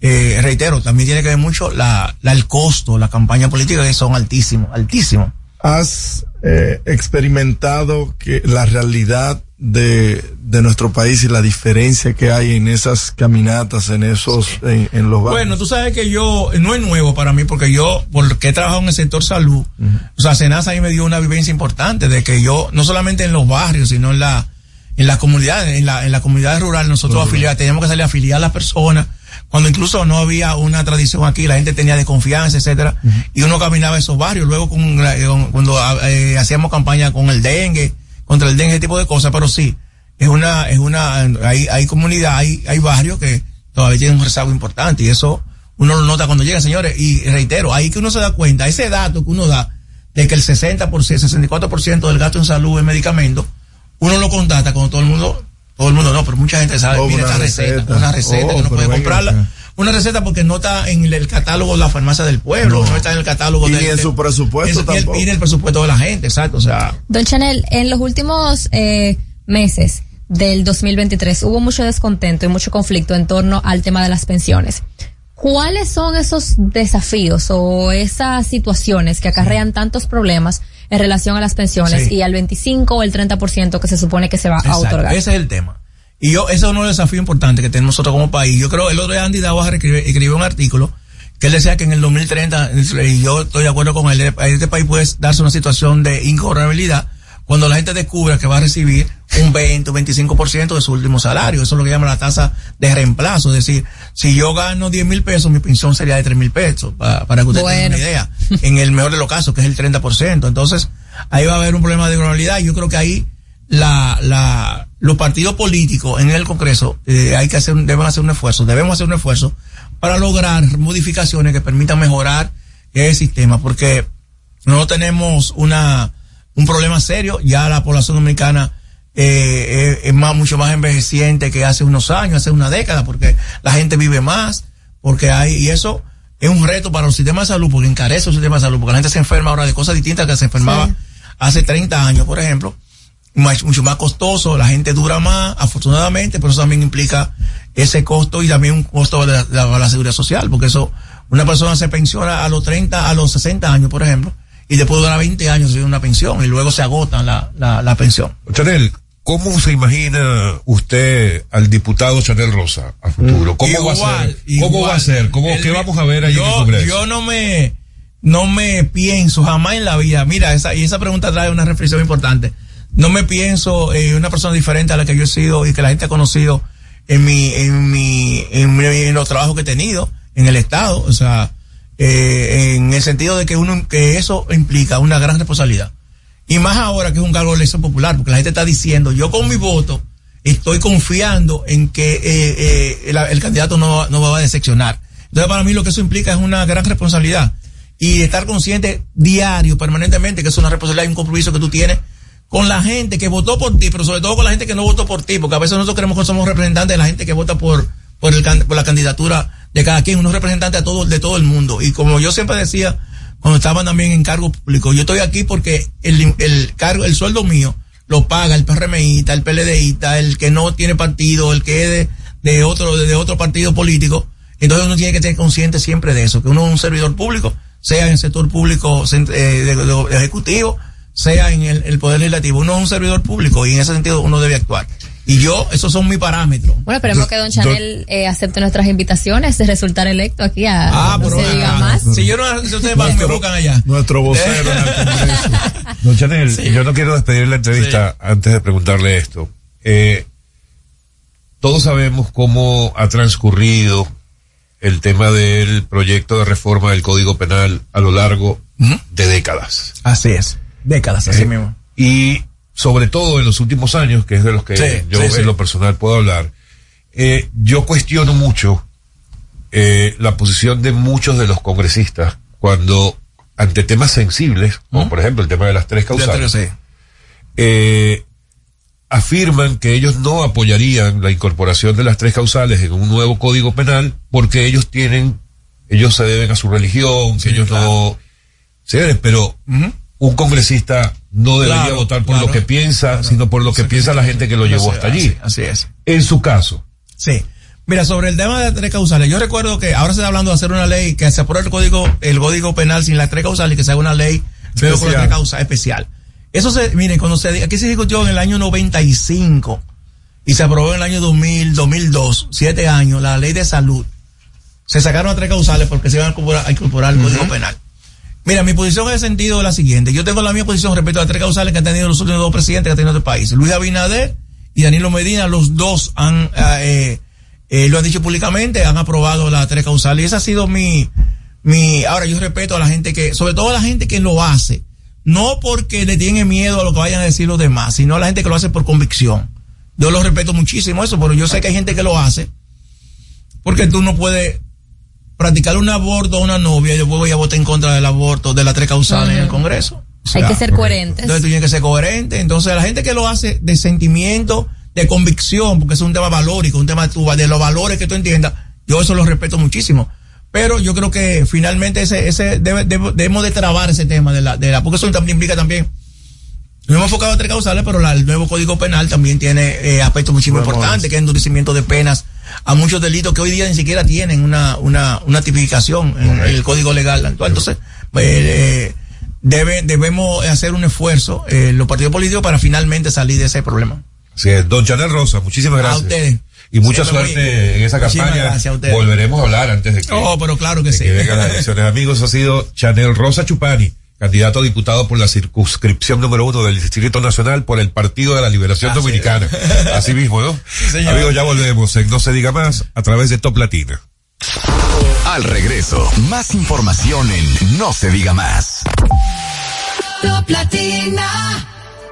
eh, reitero, también tiene que ver mucho la, la, el costo, la campaña política, que son altísimos, altísimos. ¿Has eh, experimentado que la realidad de, de nuestro país y la diferencia que hay en esas caminatas, en esos, en, en los barrios? Bueno, tú sabes que yo, no es nuevo para mí, porque yo, porque he trabajado en el sector salud, o sea, Senasa ahí me dio una vivencia importante de que yo, no solamente en los barrios, sino en la, en la comunidad, en la, en la comunidad rural, nosotros afiliar, teníamos que salir a afiliar a las personas, cuando incluso no había una tradición aquí, la gente tenía desconfianza, etcétera, y uno caminaba esos barrios, luego con, con- cuando eh, hacíamos campaña con el dengue, contra el dengue, ese tipo de cosas, pero sí, es una, es una, hay, hay comunidad, hay, hay barrios que todavía tienen un rezago importante y eso uno lo nota cuando llega, señores, y reitero, ahí que uno se da cuenta, ese dato que uno da de que el 60%, 64% del gasto en salud es medicamento, uno lo contata cuando todo el mundo, todo el mundo no, pero mucha gente sabe, Oh, mira una esta receta, receta. una receta Oh, que uno pero puede comprarla. Una receta porque no está en el, catálogo de la farmacia del pueblo, no, No. está en el catálogo Y del- ni en de- su presupuesto y el- tampoco. Y en el presupuesto de la gente, exacto, o sea, Don Chanel, en los últimos eh, meses del 2023 hubo mucho descontento y mucho conflicto en torno al tema de las pensiones. ¿Cuáles son esos desafíos o esas situaciones que acarrean tantos problemas en relación a las pensiones Sí. y al 25 o el 30% que se supone que se va a otorgar? Ese es el tema. Y yo, ese es uno de los desafíos importantes que tenemos nosotros como país. Yo creo, el otro día Andy escribió, escribió un artículo que él decía que en el 2030, y yo estoy de acuerdo con él, este país puede darse una situación de ingobernabilidad cuando la gente descubra que va a recibir un 20 o 25% de su último salario. Eso es lo que llama la tasa de reemplazo. Es decir, si yo gano 10 mil pesos, mi pensión sería de 3 mil pesos, pa- para que usted tenga Bueno. una idea. En el mejor de los casos, que es el 30%. Entonces, ahí va a haber un problema de gobernabilidad. y Yo creo que ahí la, la, los partidos políticos en el Congreso eh, hay que hacer, deben hacer un esfuerzo, debemos hacer un esfuerzo para lograr modificaciones que permitan mejorar el sistema, porque no tenemos una, un problema serio, ya la población dominicana eh, es, es más, mucho más envejeciente que hace unos años, hace una década, porque la gente vive más, porque hay, y eso es un reto para los sistemas de salud, porque encarece el sistema de salud, porque la gente se enferma ahora de cosas distintas que se enfermaba Sí. hace 30 años, por ejemplo. más- mucho más costoso, la gente dura más, afortunadamente, pero eso también implica ese costo y también un costo de la, de la seguridad social, porque eso, una persona se pensiona a los 30, a los 60 años, por ejemplo, y después dura 20 años recibe una pensión y luego se agota la, la, la pensión. Chanel, ¿cómo se imagina usted al diputado Chanel Rosa a futuro? ¿Cómo va a ser? ¿Cómo igual. va a ser? ¿Cómo, El- ¿Qué vamos a ver ahí en el Congreso? yo no me, no me pienso jamás en la vida. Mira, esa, y esa pregunta trae una reflexión importante. No me pienso eh, una persona diferente a la que yo he sido y que la gente ha conocido en mi, en mi, en, mi- en los trabajos que he tenido en el Estado. O sea, eh, en el sentido de que uno, que eso implica una gran responsabilidad. Y más ahora que es un cargo de elección popular, porque la gente está diciendo, yo con mi voto estoy confiando en que eh, eh, el, candidato no, no va a decepcionar. Entonces, para mí lo que eso implica es una gran responsabilidad. Y estar consciente diario, permanentemente, que es una responsabilidad y un compromiso que tú tienes con la gente que votó por ti, pero sobre todo con la gente que no votó por ti, porque a veces nosotros creemos que somos representantes de la gente que vota por, por, el, por la candidatura de cada quien, unos representantes de todo, de todo el mundo. Y como yo siempre decía, cuando estaba también en cargo público, yo estoy aquí porque el, cargo, el sueldo mío lo paga el PRMista, el PLDista, el que no tiene partido, el que es de, de otro, de otro partido político. Entonces uno tiene que tener consciente siempre de eso, que uno es un servidor público, sea en el sector público eh, de- ejecutivo, sea en el, el poder legislativo. Uno es un servidor público y en ese sentido uno debe actuar. Y yo, esos son mis parámetros. Bueno, esperemos que don Chanel eh, acepte nuestras invitaciones de resultar electo aquí a Ah, no pero se diga más. Si yo no, si ustedes van, me buscan allá. Nuestro vocero en el Congreso. Don Chanel, yo no quiero despedir la entrevista antes de preguntarle esto. Eh, todos sabemos cómo ha transcurrido el tema del proyecto de reforma del Código Penal a lo largo de décadas. Así es. Décadas, así Eh, mismo. Y sobre todo en los últimos años, que es de los que Sí, yo sí, en lo personal puedo hablar, eh, yo cuestiono mucho eh, la posición de muchos de los congresistas cuando ante temas sensibles, como por ejemplo el tema de las tres causales, eh, afirman que ellos no apoyarían la incorporación de las tres causales en un nuevo código penal porque ellos tienen, ellos se deben a su religión, que ellos no, señores, pero un congresista no debería Claro, votar por claro. lo que piensa, sino por lo que piensa la gente que lo llevó hasta allí. Así, así es. En su caso. Sí. Mira, sobre el tema de las tres causales, yo recuerdo que ahora se está hablando de hacer una ley que se apruebe el código, el código penal sin las tres causales y que se haga una ley luego con las Especial. tres causales especial. Eso se, miren, cuando se, aquí se discutió en el año 95 y se aprobó en el año 2000, 2002, siete años, la ley de salud. Se sacaron las tres causales porque se iban a incorporar, a incorporar al código penal. Mira, mi posición en ese sentido es la siguiente. Yo tengo la misma posición respecto a las tres causales que han tenido los últimos dos presidentes que han tenido este país. Luis Abinader y Danilo Medina, los dos han, eh, eh, lo han dicho públicamente, han aprobado las tres causales. Y esa ha sido mi, mi, ahora yo respeto a la gente que, sobre todo a la gente que lo hace, no porque le tiene miedo a lo que vayan a decir los demás, sino a la gente que lo hace por convicción. Yo lo respeto muchísimo eso, pero yo sé que hay gente que lo hace porque tú no puedes practicar un aborto a una novia y después voy a votar en contra del aborto de las tres causales en el. Congreso. O Hay que ser coherentes. Entonces tú tienes que ser coherente. Entonces la gente que lo hace de sentimiento, de convicción, porque es un tema valórico, un tema de, tu- de los valores que tú entiendas, yo eso lo respeto muchísimo. Pero yo creo que finalmente ese, ese debe- debe- debemos de trabar ese tema de la, de la, porque eso también implica también nos hemos enfocado en tres causales, pero la- el nuevo Código Penal también tiene eh, aspectos muchísimo Bueno, importantes, que es endurecimiento de penas a muchos delitos que hoy día ni siquiera tienen una, una, una tipificación en el Código Legal actual. Entonces, eh, eh, debe, debemos hacer un esfuerzo, eh, los partidos políticos, para finalmente salir de ese problema. Así es. Don Chanel Rosa, muchísimas A gracias. ustedes. Y mucha Siempre suerte muy- en esa campaña. gracias a ustedes. Volveremos a hablar antes de que, Oh, pero claro que sí. que vengan las elecciones. Amigos, ha sido Chanel Rosa Chupani, candidato a diputado por la circunscripción número uno del Distrito Nacional por el Partido de la Liberación Así es. Dominicana. Así mismo, ¿no? señor. Amigos, ya volvemos en No se diga más a través de Top Latina. Al regreso, más información en No se diga más. Top Latina.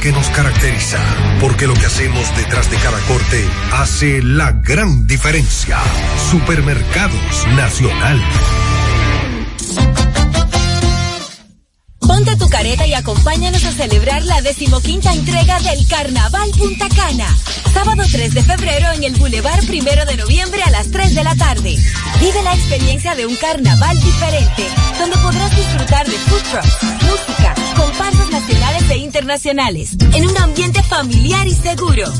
que nos caracteriza, porque lo que hacemos detrás de cada corte hace la gran diferencia. Supermercados Nacional. Ponte tu careta y acompáñanos a celebrar la decimoquinta entrega del Carnaval Punta Cana. Sábado 3 de febrero en el Boulevard Primero de Noviembre a las 3 de la tarde. Vive la experiencia de un carnaval diferente, donde podrás disfrutar de food trucks, música, comparsas nacionales e internacionales, en un ambiente familiar y seguro.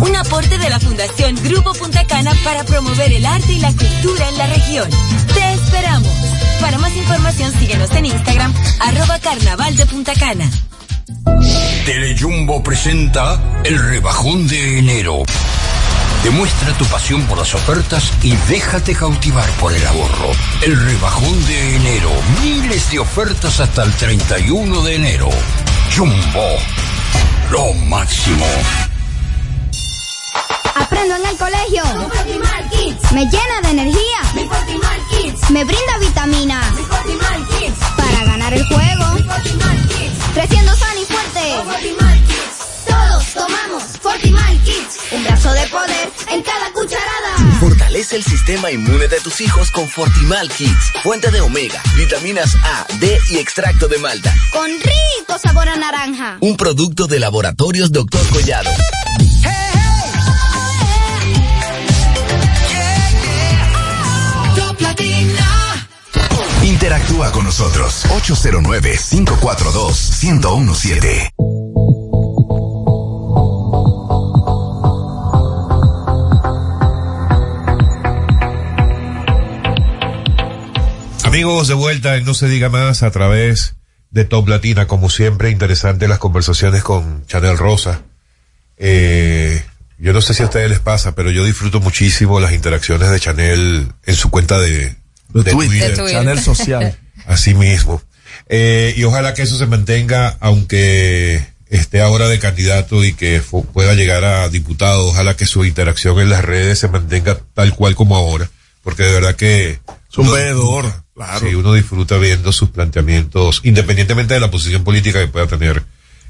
Un aporte de la Fundación Grupo Punta Cana para promover el arte y la cultura en la región. Te esperamos. Para más información síguenos en Instagram, arroba carnaval de Punta Cana. Telejumbo presenta el rebajón de enero. Demuestra tu pasión por las ofertas y déjate cautivar por el ahorro. El rebajón de enero. Miles de ofertas hasta el 31 de enero. Jumbo. Lo máximo. Aprendo en el colegio. Me llena de energía. Me brinda vitamina. Para ganar el juego. Creciendo sano y fuerte. Todos tomamos Fortimal Kids. Un brazo de poder en cada cucharada. Fortalece el sistema inmune de tus hijos con Fortimal Kids. Fuente de omega, vitaminas A, D y extracto de malta. Con rico sabor a naranja. Un producto de laboratorios Dr. Collado. Interactúa con nosotros. 809-542-1017. Amigos, de vuelta en No se diga más a través de Top Latina, como siempre, interesante las conversaciones con Chanel Rosa. Eh, yo no sé si a ustedes les pasa, pero yo disfruto muchísimo las interacciones de Chanel en su cuenta de, De Twitter, De Twitter. Chanel social. Así mismo. Eh, y ojalá que eso se mantenga, aunque esté ahora de candidato y que pueda llegar a diputado, ojalá que su interacción en las redes se mantenga tal cual como ahora, porque de verdad que... Es un uno veedor, disfruta, claro. Sí, uno disfruta viendo sus planteamientos, independientemente de la posición política que pueda tener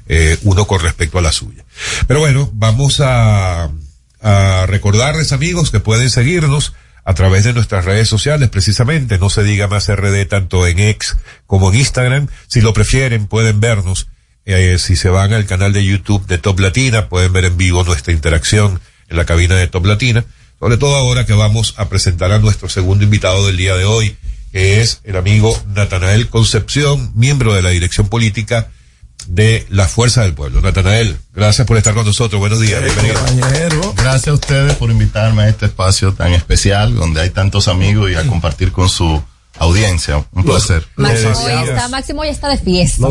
eh, uno con respecto a la suya. Pero bueno, vamos a, a recordarles amigos que pueden seguirnos a través de nuestras redes sociales, precisamente, no se diga más RD tanto en X como en Instagram. Si lo prefieren, pueden vernos. Eh, si se van al canal de YouTube de Top Latina, pueden ver en vivo nuestra interacción en la cabina de Top Latina. Sobre todo ahora que vamos a presentar a nuestro segundo invitado del día de hoy, que es el amigo Natanael Concepción, miembro de la dirección política de la Fuerza del Pueblo. Natanael, gracias por estar con nosotros. Buenos días. bienvenido. Gracias a ustedes por invitarme a este espacio tan especial donde hay tantos amigos y a compartir con su audiencia. Un placer. Máximo hoy está, Máximo hoy está de fiesta.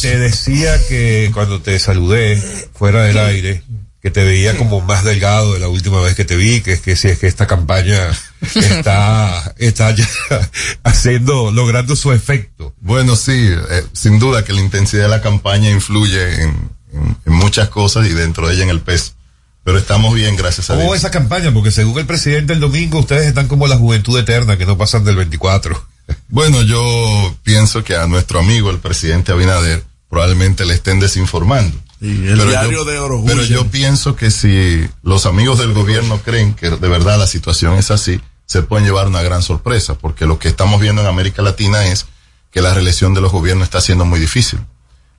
Te decía que cuando te saludé fuera del aire, que te veía como más delgado de la última vez que te vi, que es que si es que esta campaña está, está ya haciendo, logrando su efecto. Bueno, sí, eh, sin duda que la intensidad de la campaña influye en, en- en muchas cosas y dentro de ella en el peso. Pero estamos bien, gracias a ¿Cómo va Dios. esa campaña? Porque según el presidente el domingo, ustedes están como la juventud eterna, que no pasan del 24. Bueno, yo pienso que a nuestro amigo, el presidente Abinader, probablemente le estén desinformando. El diario yo, de Oro Pero yo pienso que si los amigos del gobierno creen que de verdad la situación es así, se pueden llevar una gran sorpresa, porque lo que estamos viendo en América Latina es que la reelección de los gobiernos está siendo muy difícil.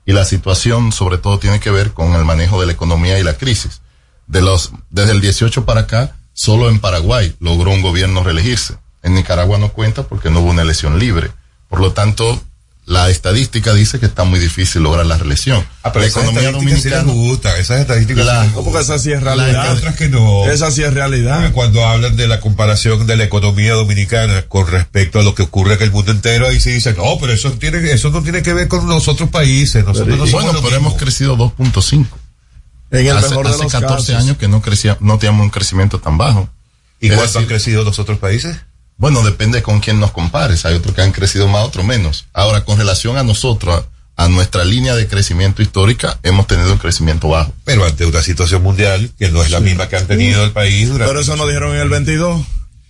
Y la situación sobre todo tiene que ver con el manejo de la economía y la crisis. De los, desde el 18 para acá, solo en Paraguay logró un gobierno reelegirse. En Nicaragua no cuenta porque no hubo una elección libre. Por lo tanto, la estadística dice que está muy difícil lograr la reelección. Ah, pero la esas economía estadísticas sí dominicana. gustan, esas estadísticas La- No, porque esa sí es realidad. Hay otras que no. Esa sí es realidad. Cuando hablan de la comparación de la economía dominicana con respecto a lo que ocurre en el mundo entero, ahí se dice, no, pero eso, tiene, eso no tiene que ver con los otros países. Nosotros no somos bueno, pero hemos crecido 2.5. En el hace, mejor de hace los 14 casos. años que no crecía, no teníamos un crecimiento tan bajo. ¿Y cuánto han crecido los otros países? Bueno, depende con quién nos compares. Hay otros que han crecido más, otros menos. Ahora, con relación a nosotros, a, a nuestra línea de crecimiento histórica, hemos tenido un crecimiento bajo. Pero ante una situación mundial que no es la misma que han tenido el país durante. Pero eso nos dijeron en el 22.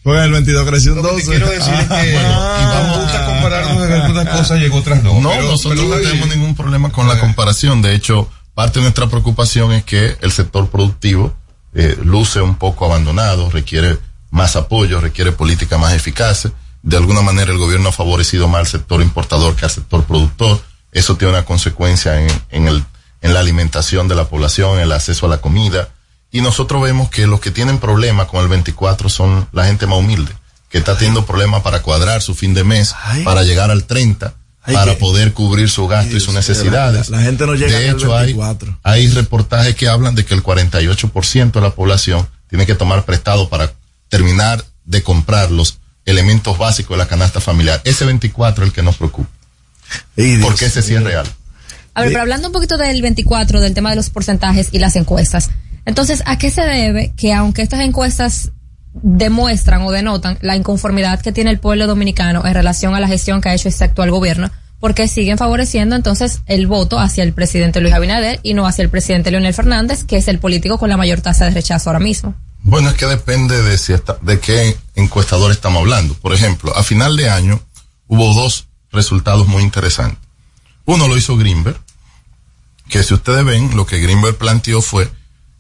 Pues el 22 creció un 12. quiero decir es que Ah. y vamos a compararnos en algunas cosas y en otras no. No, Pero- nosotros pero no tenemos ningún problema con la comparación. De hecho, parte de nuestra preocupación es que el sector productivo eh, luce un poco abandonado, requiere más apoyo, requiere políticas más eficaces. De alguna manera el gobierno ha favorecido más al sector importador que al sector productor. Eso tiene una consecuencia en, en el, en la alimentación de la población, el acceso a la comida. Y nosotros vemos que los que tienen problemas con el 24 son la gente más humilde, que está teniendo problemas para cuadrar su fin de mes, para llegar al 30, Ay, para que- poder cubrir su gasto y sus necesidades. La, la gente no llega De al hecho, hay, 24. hay reportajes que hablan de que el 48% de la población tiene que tomar prestado para terminar de comprar los elementos básicos de la canasta familiar. Ese 24 es el que nos preocupa. Porque ese sí es real. A ver, pero hablando un poquito del 24, del tema de los porcentajes y las encuestas. Entonces, ¿a qué se debe que aunque estas encuestas demuestran o denotan la inconformidad que tiene el pueblo dominicano en relación a la gestión que ha hecho este actual gobierno, porque siguen favoreciendo entonces el voto hacia el presidente Luis Abinader y no hacia el presidente Leonel Fernández, que es el político con la mayor tasa de rechazo ahora mismo? Bueno, es que depende de si está, de qué encuestador estamos hablando. Por ejemplo, a final de año hubo dos resultados muy interesantes. Uno lo hizo Greenberg, que si ustedes ven, lo que Greenberg planteó fue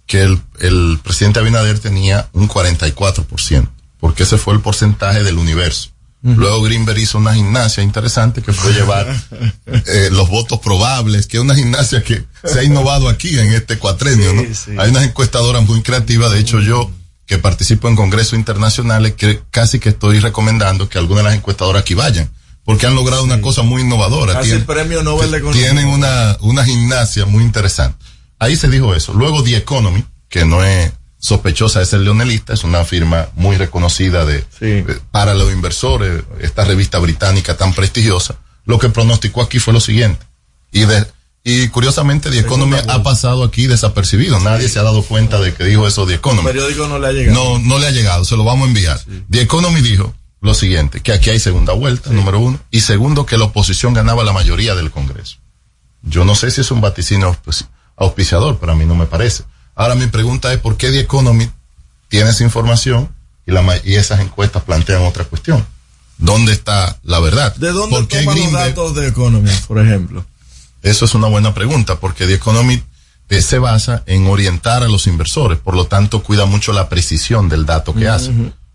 que el, el presidente Abinader tenía un 44%, porque ese fue el porcentaje del universo. Luego Greenberg hizo una gimnasia interesante que fue llevar eh, los votos probables, que es una gimnasia que se ha innovado aquí en este cuatrenio, ¿no? Hay unas encuestadoras muy creativas, de hecho yo que participo en congresos internacionales, que casi que estoy recomendando que algunas de las encuestadoras aquí vayan, porque han logrado una cosa muy innovadora. El Tienen- premio Nobel de Economía. tienen una, una gimnasia muy interesante. Ahí se dijo eso. Luego The Economy, que no es sospechosa de ser leonelista, es una firma muy reconocida de, eh, para los inversores, esta revista británica tan prestigiosa, lo que pronosticó aquí fue lo siguiente. Y de, y curiosamente The Economy ha pasado aquí desapercibido. Nadie se ha dado cuenta de que dijo eso The El Economy. periódico no le ha llegado. No, no le ha llegado, se lo vamos a enviar. The Economy dijo lo siguiente, que aquí hay segunda vuelta, número uno, y segundo, que la oposición ganaba la mayoría del Congreso. Yo no sé si es un vaticinio auspi- auspiciador, pero a mí no me parece. Ahora mi pregunta es, ¿por qué The Economy tiene esa información y, la, y esas encuestas plantean otra cuestión? ¿Dónde está la verdad? ¿De dónde ¿Por qué toman los datos de Economía, por ejemplo? Eso es una buena pregunta, porque The Economy eh, se basa en orientar a los inversores, por lo tanto cuida mucho la precisión del dato que hace,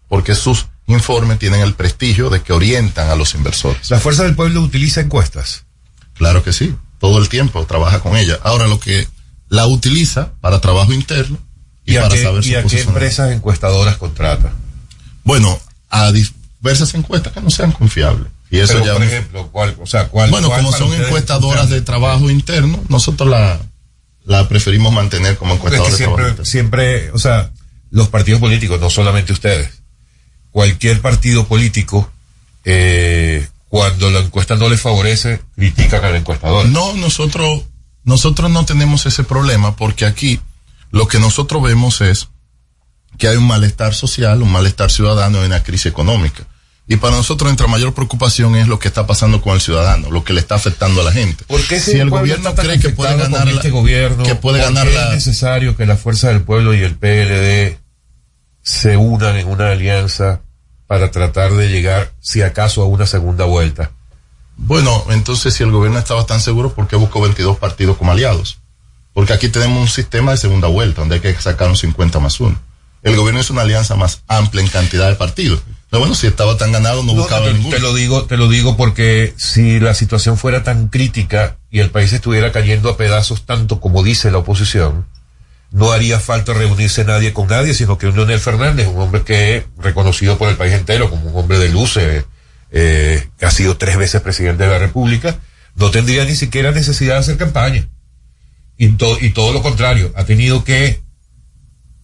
porque sus informes tienen el prestigio de que orientan a los inversores. La Fuerza del Pueblo utiliza encuestas. Claro que sí, todo el tiempo trabaja con ella. Ahora lo que la utiliza para trabajo interno y, ¿Y para qué, saber y su a qué empresas encuestadoras contrata? Bueno, a diversas encuestas que no sean confiables. Y eso Pero, ya por ejemplo, ¿cuál, o sea, cuál, bueno, cuál como son encuestadoras de trabajo interno, nosotros la, la preferimos mantener como es encuestadoras que de trabajo siempre, siempre, o sea, los partidos políticos, no solamente ustedes, cualquier partido político, eh, cuando la encuesta no les favorece, critican al encuestador. No, nosotros, nosotros no tenemos ese problema porque aquí lo que nosotros vemos es que hay un malestar social, un malestar ciudadano y una crisis económica. Y para nosotros nuestra mayor preocupación es lo que está pasando con el ciudadano, lo que le está afectando a la gente. ¿Por qué si el gobierno cree que puede ganar la, este gobierno, que puede ¿por ganar la, es necesario que la Fuerza del Pueblo y el PLD se unan en una alianza para tratar de llegar, si acaso, a una segunda vuelta? Bueno, entonces si el gobierno estaba tan seguro, ¿por qué buscó 22 partidos como aliados? Porque aquí tenemos un sistema de segunda vuelta, donde hay que sacar un 50 más uno. El gobierno es una alianza más amplia en cantidad de partidos. Pero bueno, si estaba tan ganado, no, No, buscaba te, ninguno. te lo digo, te lo digo porque si la situación fuera tan crítica y el país estuviera cayendo a pedazos tanto como dice la oposición, no haría falta reunirse nadie con nadie, sino que un Leonel Fernández, un hombre que es reconocido por el país entero como un hombre de luces, eh, que ha sido tres veces presidente de la República, no tendría ni siquiera necesidad de hacer campaña. Y, to- y todo lo contrario, ha tenido que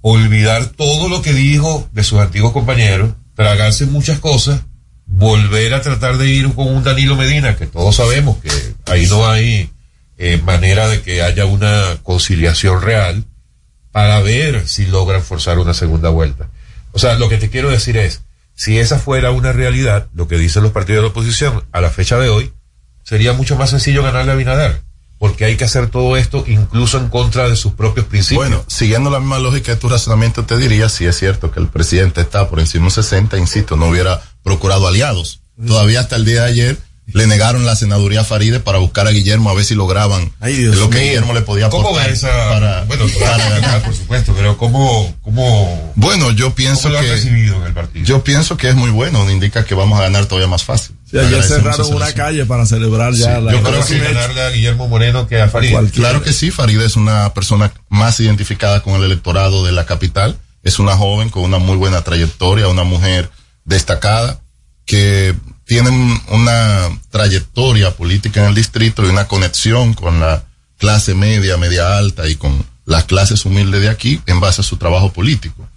olvidar todo lo que dijo de sus antiguos compañeros, tragarse muchas cosas, volver a tratar de ir con un Danilo Medina, que todos sabemos que ahí no hay eh, manera de que haya una conciliación real, para ver si logran forzar una segunda vuelta. O sea, lo que te quiero decir es, si esa fuera una realidad, lo que dicen los partidos de la oposición a la fecha de hoy, sería mucho más sencillo ganarle a Binader. Porque hay que hacer todo esto incluso en contra de sus propios principios. Bueno, siguiendo la misma lógica de tu razonamiento, te diría, si es cierto que el presidente está por encima de 60, insisto, no hubiera procurado aliados. Todavía hasta el día de ayer le negaron la senaduría a Faride para buscar a Guillermo a ver si lograban lo que Guillermo le podía ¿Cómo aportar va esa? para, bueno, para ganar, por supuesto, pero ¿cómo, cómo, Bueno, yo pienso cómo lo que recibido en el partido? yo pienso que es muy bueno, indica que vamos a ganar todavía más fácil. Sí, ayer cerraron una calle para celebrar ya Sí, la yo Creo que que ganarle a Guillermo Moreno que a Farid. Claro que sí, Faride es una persona más identificada con el electorado de la capital. Es una joven con una muy buena trayectoria, una mujer destacada que tiene un- una trayectoria política en el distrito y una conexión con la clase media, media alta y con las clases humildes de aquí en base a su trabajo político.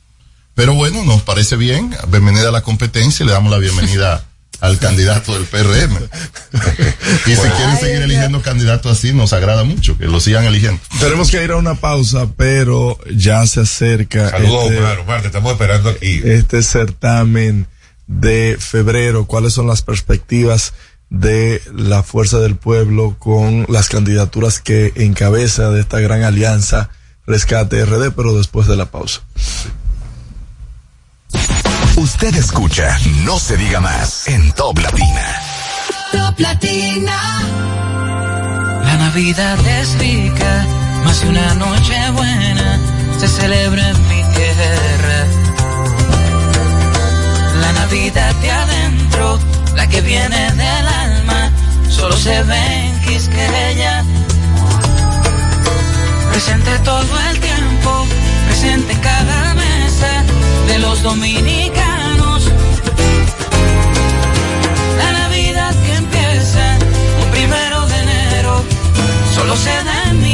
Pero bueno, nos parece bien. Bienvenida a la competencia y le damos la bienvenida al candidato del PRM. y si quieren seguir eligiendo candidatos así, nos agrada mucho que lo sigan eligiendo. Tenemos que ir a una pausa, pero ya se acerca Saludos, este, Omar, Omar, te estamos esperando aquí. este certamen de febrero. ¿Cuáles son las perspectivas de la Fuerza del Pueblo con las candidaturas que encabeza de esta gran alianza Rescate RD, pero después de la pausa? Usted escucha No se diga más en Top Latina. Top Latina. La Navidad es rica, más de una noche buena se celebra en mi tierra. La Navidad de adentro, la que viene del alma, solo se ve en Quisqueya. Presente todo el tiempo, presente en cada mesa de los dominicanos. Solo se da en mi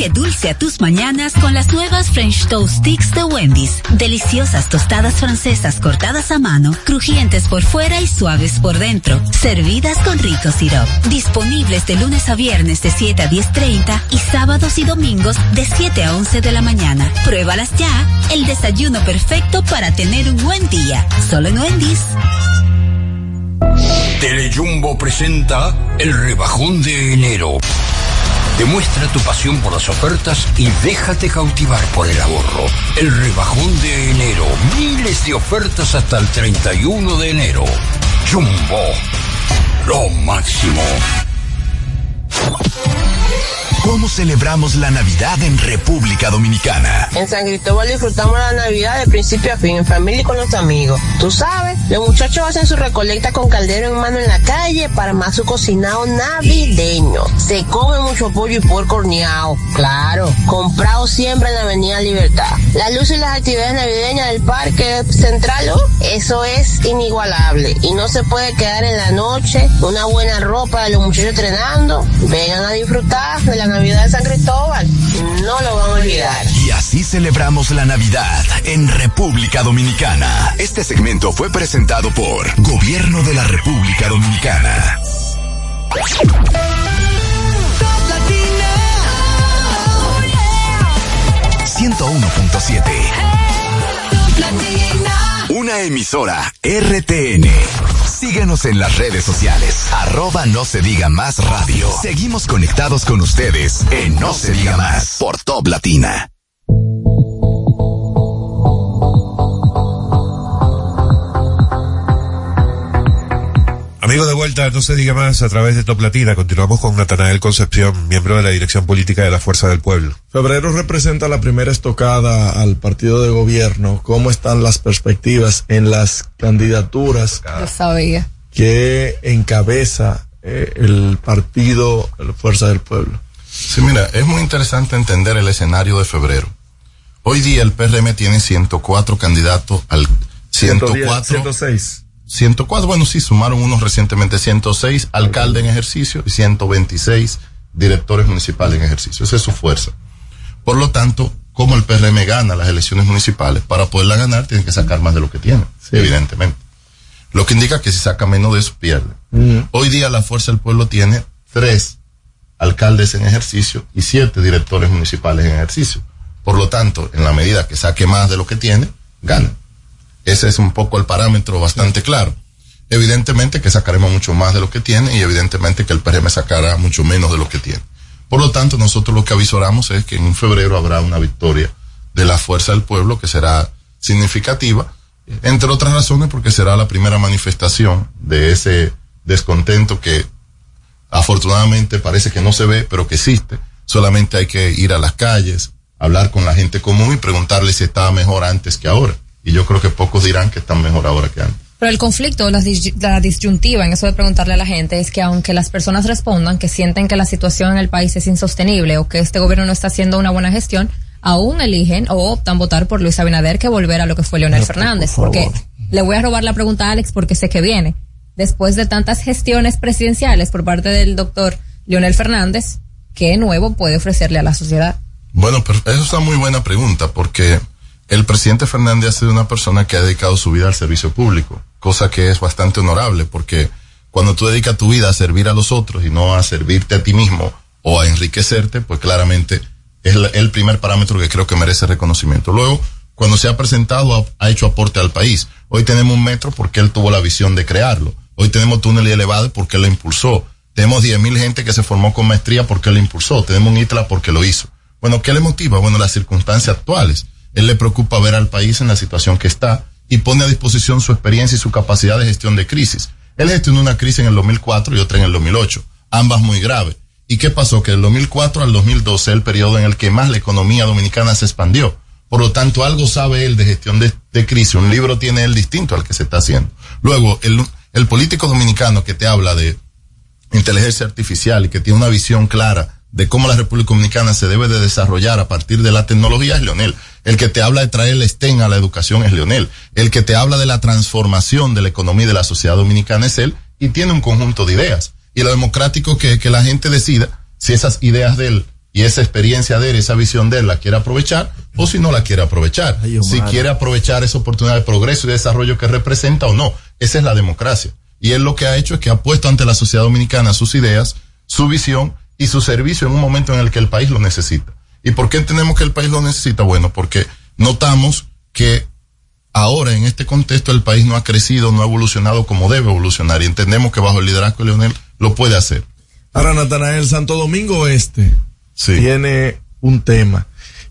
Toque dulce a tus mañanas con las nuevas French Toast Sticks de Wendy's. Deliciosas tostadas francesas cortadas a mano, crujientes por fuera y suaves por dentro. Servidas con rico sirop. Disponibles de lunes a viernes de 7 a 10.30 y sábados y domingos de 7 a 11 de la mañana. Pruébalas ya. El desayuno perfecto para tener un buen día. Solo en Wendy's. Telejumbo presenta el rebajón de enero. Demuestra tu pasión por las ofertas y déjate cautivar por el ahorro. El rebajón de enero. Miles de ofertas hasta el 31 de enero. Jumbo. Lo máximo. ¿Cómo celebramos la Navidad en República Dominicana? En San Cristóbal disfrutamos la Navidad de principio a fin, en familia y con los amigos. Tú sabes, los muchachos hacen su recolecta con caldero en mano en la calle para más su cocinado navideño. Se come mucho pollo y puerco horneado, claro, comprado siempre en la Avenida Libertad. Las luces y las actividades navideñas del Parque Central, oh, eso es inigualable. Y no se puede quedar en la noche, una buena ropa de los muchachos entrenando. Vengan a disfrutar de la Navidad de San Cristóbal. No lo van a olvidar. Y así celebramos la Navidad en República Dominicana. Este segmento fue presentado por Gobierno de la República Dominicana. ...101.7... Una emisora RTN. Síguenos en las redes sociales. Arroba no se diga más radio. Seguimos conectados con ustedes en No se diga más por Top Latina. Amigos de vuelta, no se diga más a través de Top Latina. Continuamos con Natanael Concepción, miembro de la Dirección Política de la Fuerza del Pueblo. Febrero representa la primera estocada al partido de gobierno. ¿Cómo están las perspectivas en las candidaturas Yo sabía. que encabeza eh, el partido la Fuerza del Pueblo? Sí, mira, es muy interesante entender el escenario de febrero. Hoy día el PRM tiene 104 candidatos al 104. 106. 104, bueno, sí, sumaron unos recientemente 106 alcaldes en ejercicio y 126 directores municipales en ejercicio. Esa es su fuerza. Por lo tanto, como el PRM gana las elecciones municipales, para poderla ganar tiene que sacar más de lo que tiene, evidentemente. Lo que indica que si saca menos de eso, pierde. Hoy día la Fuerza del Pueblo tiene tres alcaldes en ejercicio y siete directores municipales en ejercicio. Por lo tanto, en la medida que saque más de lo que tiene, gana. Ese es un poco el parámetro bastante claro. Evidentemente que sacaremos mucho más de lo que tiene y evidentemente que el PRM sacará mucho menos de lo que tiene. Por lo tanto, nosotros lo que avisoramos es que en febrero habrá una victoria de la fuerza del pueblo que será significativa, entre otras razones porque será la primera manifestación de ese descontento que afortunadamente parece que no se ve, pero que existe. Solamente hay que ir a las calles, hablar con la gente común y preguntarle si estaba mejor antes que ahora. Y yo creo que pocos dirán que están mejor ahora que antes. Pero el conflicto, la, dis- la disyuntiva en eso de preguntarle a la gente es que aunque las personas respondan que sienten que la situación en el país es insostenible o que este gobierno no está haciendo una buena gestión, aún eligen o optan votar por Luis Abinader que volver a lo que fue Leonel Fernández. Porque le voy a robar la pregunta a Alex porque sé que viene. Después de tantas gestiones presidenciales por parte del doctor Leonel Fernández, ¿qué nuevo puede ofrecerle a la sociedad? Bueno, pero eso es una muy buena pregunta porque el presidente Fernández ha sido una persona que ha dedicado su vida al servicio público, cosa que es bastante honorable porque cuando tú dedicas tu vida a servir a los otros y no a servirte a ti mismo o a enriquecerte, pues claramente es el primer parámetro que creo que merece reconocimiento. Luego, cuando se ha presentado, ha, hecho aporte al país. Hoy tenemos un metro porque él tuvo la visión de crearlo. Hoy tenemos túnel elevado porque él lo impulsó. Tenemos 10.000 gente que se formó con maestría porque él lo impulsó. Tenemos un ITLA porque lo hizo. Bueno, ¿qué le motiva? Bueno, las circunstancias actuales. Él le preocupa ver al país en la situación que está y pone a disposición su experiencia y su capacidad de gestión de crisis. Él gestionó una crisis en el 2004 y otra en el 2008, ambas muy graves. ¿Y qué pasó? Que del 2004 al 2012 el periodo en el que más la economía dominicana se expandió. Por lo tanto, algo sabe él de gestión de, crisis. Un libro tiene él distinto al que se está haciendo. Luego, el político dominicano que te habla de inteligencia artificial y que tiene una visión clara de cómo la República Dominicana se debe de desarrollar a partir de la tecnología es Leonel. El que te habla de traer el STEM a la educación es Leonel. El que te habla de la transformación de la economía y de la sociedad dominicana es él y tiene un conjunto de ideas. Y lo democrático que, que la gente decida si esas ideas de él y esa experiencia de él, esa visión de él la quiere aprovechar o si no la quiere aprovechar. si quiere aprovechar esa oportunidad de progreso y de desarrollo que representa o no. Esa es la democracia. Y él lo que ha hecho es que ha puesto ante la sociedad dominicana sus ideas, su visión y su servicio en un momento en el que el país lo necesita. ¿Y por qué entendemos que el país lo necesita? Bueno, porque notamos que ahora en este contexto el país no ha crecido, no ha evolucionado como debe evolucionar y entendemos que bajo el liderazgo de Leonel lo puede hacer. Ahora, Natanael, Santo Domingo Este tiene un tema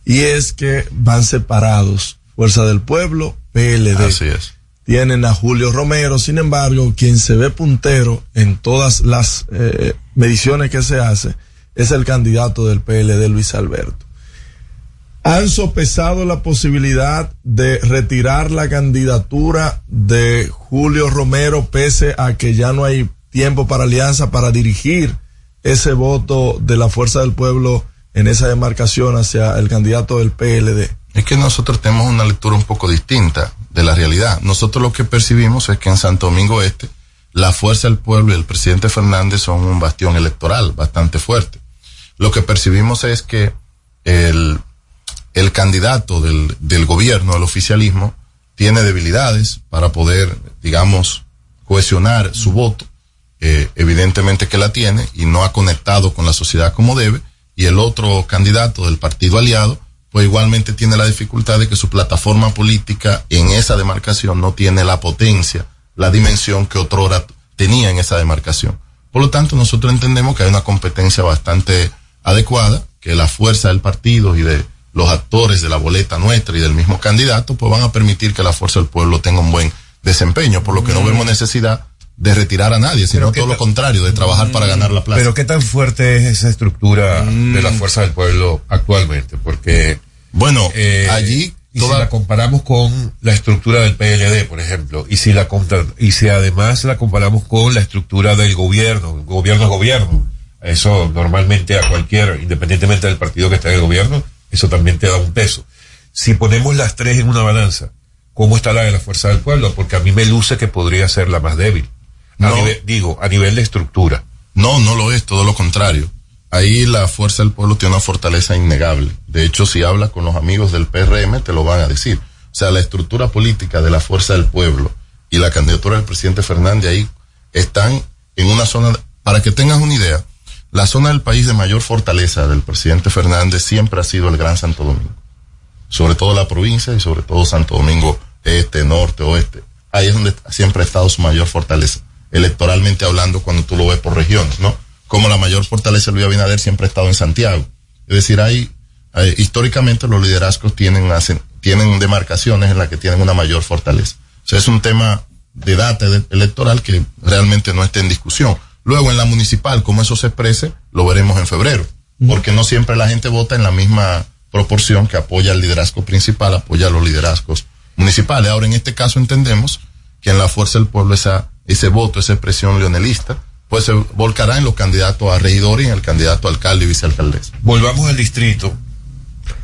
y es que van separados Fuerza del Pueblo, PLD. Así es. Tienen a Julio Romero, sin embargo, quien se ve puntero en todas las eh, mediciones que se hace es el candidato del PLD, Luis Alberto. Han sopesado la posibilidad de retirar la candidatura de Julio Romero pese a que ya no hay tiempo para alianza para dirigir ese voto de la fuerza del pueblo en esa demarcación hacia el candidato del PLD. Es que nosotros tenemos una lectura un poco distinta de la realidad. Nosotros lo que percibimos es que en Santo Domingo Este, la fuerza del pueblo y el presidente Fernández son un bastión electoral bastante fuerte. Lo que percibimos es que el, el candidato del, del gobierno, del oficialismo, tiene debilidades para poder, digamos, cohesionar su voto. Eh, evidentemente que la tiene y no ha conectado con la sociedad como debe. Y el otro candidato del partido aliado, pues igualmente tiene la dificultad de que su plataforma política en esa demarcación no tiene la potencia, la dimensión que otrora tenía en esa demarcación. Por lo tanto, nosotros entendemos que hay una competencia bastante adecuada, que la fuerza del partido y de los actores de la boleta nuestra y del mismo candidato, pues van a permitir que la fuerza del pueblo tenga un buen desempeño, por lo que no vemos necesidad de retirar a nadie, sino todo lo contrario, de trabajar para ganar la plaza. Pero qué tan fuerte es esa estructura de la fuerza del pueblo actualmente, porque eh, bueno, allí y si la comparamos con la estructura del PLD, por ejemplo, y si la y si además la comparamos con la estructura del gobierno, gobierno es gobierno, eso normalmente a cualquier, independientemente del partido que esté en el gobierno, eso también te da un peso. Si ponemos las tres en una balanza, ¿cómo está la de la fuerza del pueblo? Porque a mí me luce que podría ser la más débil. No. digo, a nivel de estructura. No, no lo es, todo lo contrario. Ahí la fuerza del pueblo tiene una fortaleza innegable. De hecho, si hablas con los amigos del PRM, te lo van a decir. O sea, la estructura política de la fuerza del pueblo y la candidatura del presidente Fernández ahí están en una zona, para que tengas una idea, la zona del país de mayor fortaleza del presidente Fernández siempre ha sido el Gran Santo Domingo. sobre todo la provincia y sobre todo Santo Domingo Este, Norte, Oeste. Ahí es donde siempre ha estado su mayor fortaleza, electoralmente hablando, cuando tú lo ves por regiones, ¿no? Como la mayor fortaleza de Luis Abinader siempre ha estado en Santiago. Es decir, hay, hay- históricamente los liderazgos tienen, hacen- tienen demarcaciones en las que tienen una mayor fortaleza. O sea, es un tema de data electoral que realmente no está en discusión. Luego en la municipal, como eso se exprese, lo veremos en febrero, porque no siempre la gente vota en la misma proporción que apoya el liderazgo principal, apoya a los liderazgos municipales. Ahora, en este caso entendemos que en la fuerza del pueblo esa, ese voto, esa expresión leonelista, pues se volcará en los candidatos a regidor y en el candidato a alcalde y vicealcaldesa. Volvamos al distrito.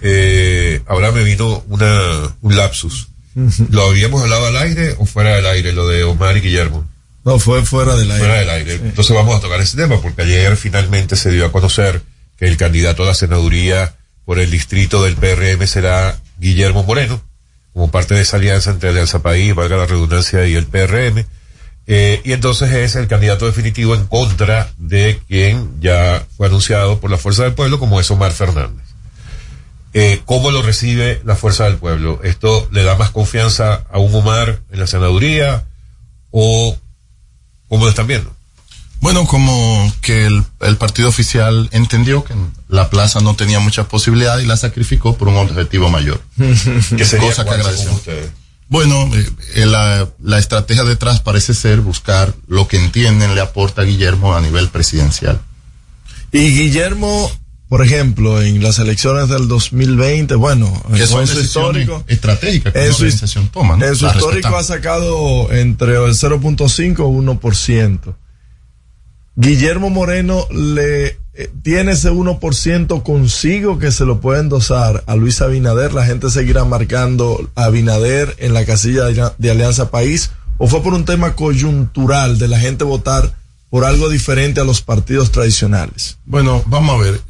Eh, ahora me vino una, un lapsus. ¿Lo habíamos hablado al aire o fuera del aire, lo de Omar y Guillermo? No, fue fuera del aire. Fuera del aire. Entonces vamos a tocar ese tema porque ayer finalmente se dio a conocer que el candidato a la senaduría por el distrito del PRM será Guillermo Moreno, como parte de esa alianza entre Alianza País, valga la redundancia, y el PRM. Eh, y entonces es el candidato definitivo en contra de quien ya fue anunciado por la Fuerza del Pueblo, como es Omar Fernández. Eh, ¿Cómo lo recibe la Fuerza del Pueblo? ¿Esto le da más confianza a un Omar en la senaduría o cómo lo están viendo? Bueno, como que el, el partido oficial entendió que la plaza no tenía muchas posibilidades y la sacrificó por un objetivo mayor. ¿Qué sería Cosa que agradecemos. ustedes? Bueno, eh, eh, la, la estrategia detrás parece ser buscar lo que entienden le aporta Guillermo a nivel presidencial. Y Guillermo, por ejemplo, en las elecciones del 2020, bueno, Que en son su histórico, estratégicas que en su, organización toma, ¿no? en su La histórico respetamos. ha sacado entre el 0.5 o 1%. Guillermo Moreno le eh, tiene ese 1% consigo que se lo puede endosar a Luis Abinader. La gente seguirá marcando a Abinader en la casilla de, de Alianza País. ¿O fue por un tema coyuntural de la gente votar por algo diferente a los partidos tradicionales? Bueno, vamos a ver.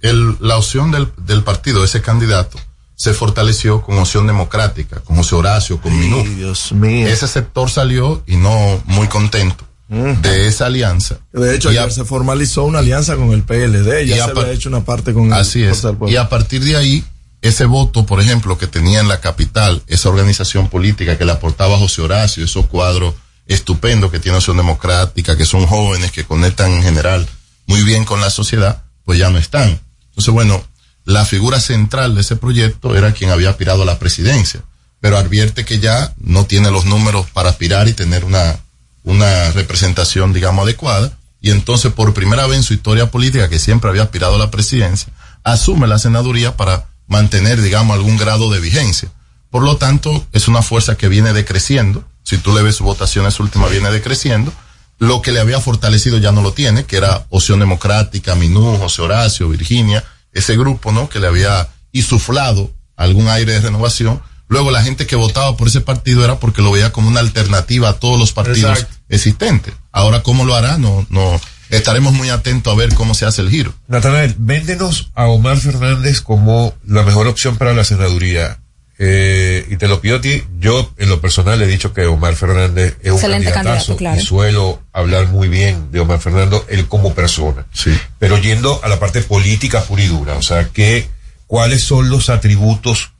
El- la opción del, del partido, ese candidato, se fortaleció con opción democrática, con José Horacio, con Minú. Dios mío. Ese sector salió y no muy contento de esa alianza. De hecho, Y a- ayer se formalizó una alianza con el PLD, ya se había hecho una parte con el Así es. Del Pueblo. Y a partir de ahí, ese voto, por ejemplo, que tenía en la capital, esa organización política que le aportaba José Horacio, esos cuadros estupendos que tiene Acción Democrática, que son jóvenes, que conectan en general muy bien con la sociedad, pues ya no están. Entonces, bueno, la figura central de ese proyecto era quien había aspirado a la presidencia, pero advierte que ya no tiene los números para aspirar y tener una, una representación, digamos, adecuada. Y entonces, por primera vez en su historia política, que siempre había aspirado a la presidencia, asume la senaduría para mantener, digamos, algún grado de vigencia. Por lo tanto, es una fuerza que viene decreciendo. Si tú le ves su votación, esa última viene decreciendo. Lo que le había fortalecido ya no lo tiene, que era Opción Democrática, Minú, José Horacio, Virginia, ese grupo, ¿no? Que le había insuflado algún aire de renovación. Luego la gente que votaba por ese partido era porque lo veía como una alternativa a todos los partidos Exacto. existentes. Ahora, ¿cómo lo hará? No, no, estaremos muy atentos a ver cómo se hace el giro. Natanael, véndenos a Omar Fernández como la mejor opción para la senaduría. Eh, y te lo pido a ti, yo en lo personal he dicho que Omar Fernández es un Excelente candidatazo candidato, claro. y suelo hablar muy bien de Omar Fernández, él como persona. Sí. Pero yendo a la parte política pura y dura, o sea, que, ¿cuáles son los atributos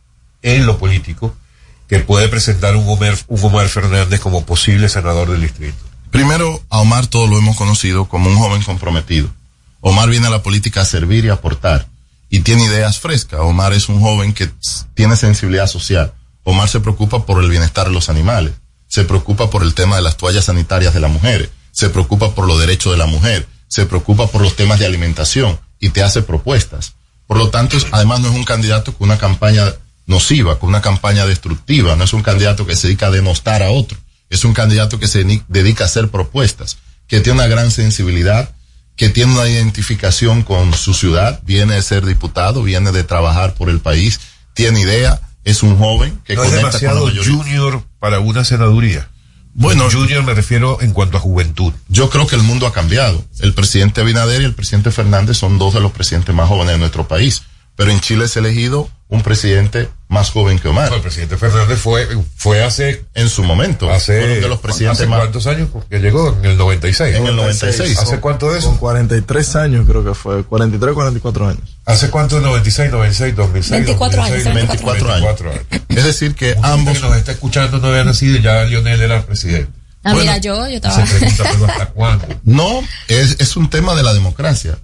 en lo político que puede presentar un Omar, un como posible senador del distrito? Primero, a Omar todos lo hemos conocido como un joven comprometido. Omar viene a la política a servir y aportar. Y tiene ideas frescas. Omar es un joven que tiene sensibilidad social. Omar se preocupa por el bienestar de los animales. Se preocupa por el tema de las toallas sanitarias de las mujeres. Se preocupa por los derechos de la mujer. Se preocupa por los temas de alimentación. Y te hace propuestas. Por lo tanto, además no es un candidato con una campaña nociva, con una campaña destructiva. No es un candidato que se dedica a denostar a otro. Es un candidato que se dedica a hacer propuestas, que tiene una gran sensibilidad, que tiene una identificación con su ciudad, viene de ser diputado, viene de trabajar por el país, tiene idea, es un joven que no es conecta con la demasiado junior para una senaduría. Bueno, junior me refiero en cuanto a juventud. Yo creo que el mundo ha cambiado. El presidente Abinader y el presidente Fernández son dos de los presidentes más jóvenes de nuestro país. Pero en Chile se ha elegido un presidente más joven que Omar. No, el presidente Fernández fue, fue hace. En su momento. Hace. Fueron de los presidentes ¿Hace más. cuántos años que llegó? En el 96. En el 96. ¿Hace cuánto de eso? Con 43 años creo que fue, 43, 44 años. ¿Hace cuánto? 96, 96, 2006. 24 años, 24 años. Es decir, que ambos. Que nos está escuchando no había nacido y ya Lionel era el presidente. Ah, mira, yo, yo estaba. Se pregunta, pero ¿hasta cuándo? No, es, es un tema de la democracia.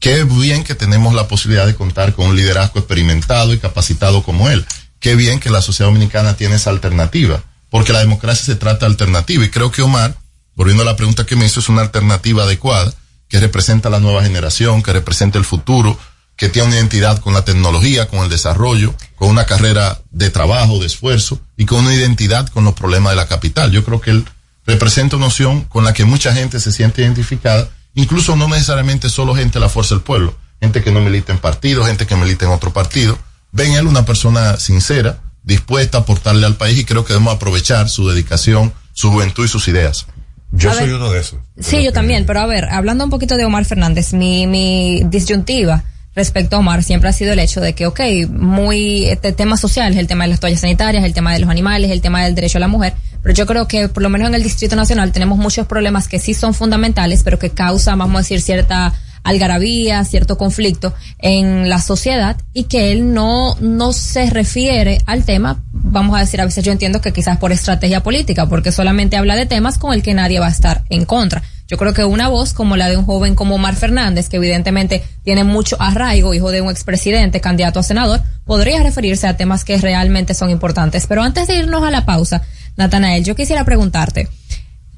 Qué bien que tenemos la posibilidad de contar con un liderazgo experimentado y capacitado como él. Qué bien que la sociedad dominicana tiene esa alternativa, porque la democracia se trata de alternativa. Y creo que Omar, volviendo a la pregunta que me hizo, es una alternativa adecuada, que representa a la nueva generación, que representa el futuro, que tiene una identidad con la tecnología, con el desarrollo, con una carrera de trabajo, de esfuerzo, y con una identidad con los problemas de la capital. Yo creo que él representa una opción con la que mucha gente se siente identificada, incluso no necesariamente solo gente de la fuerza del pueblo, gente que no milita en partidos, gente que milita en otro partido. Ven él una persona sincera, dispuesta a aportarle al país y creo que debemos aprovechar su dedicación, su juventud y sus ideas. Yo A soy ver. uno de esos. Sí, yo también, pero a ver, hablando un poquito de Omar Fernández, mi, mi disyuntiva respecto a Omar siempre ha sido el hecho de que, ok, muy este tema social, el tema de las toallas sanitarias, el tema de los animales, el tema del derecho a la mujer, pero yo creo que por lo menos en el Distrito Nacional tenemos muchos problemas que sí son fundamentales, pero que causan, vamos a decir, cierta algarabía, cierto conflicto en la sociedad y que él no, no se refiere al tema, vamos a decir, a veces yo entiendo que quizás por estrategia política, porque solamente habla de temas con el que nadie va a estar en contra. Yo creo que una voz como la de un joven como Omar Fernández, que evidentemente tiene mucho arraigo, hijo de un expresidente, candidato a senador, podría referirse a temas que realmente son importantes. Pero antes de irnos a la pausa, Natanael, yo quisiera preguntarte,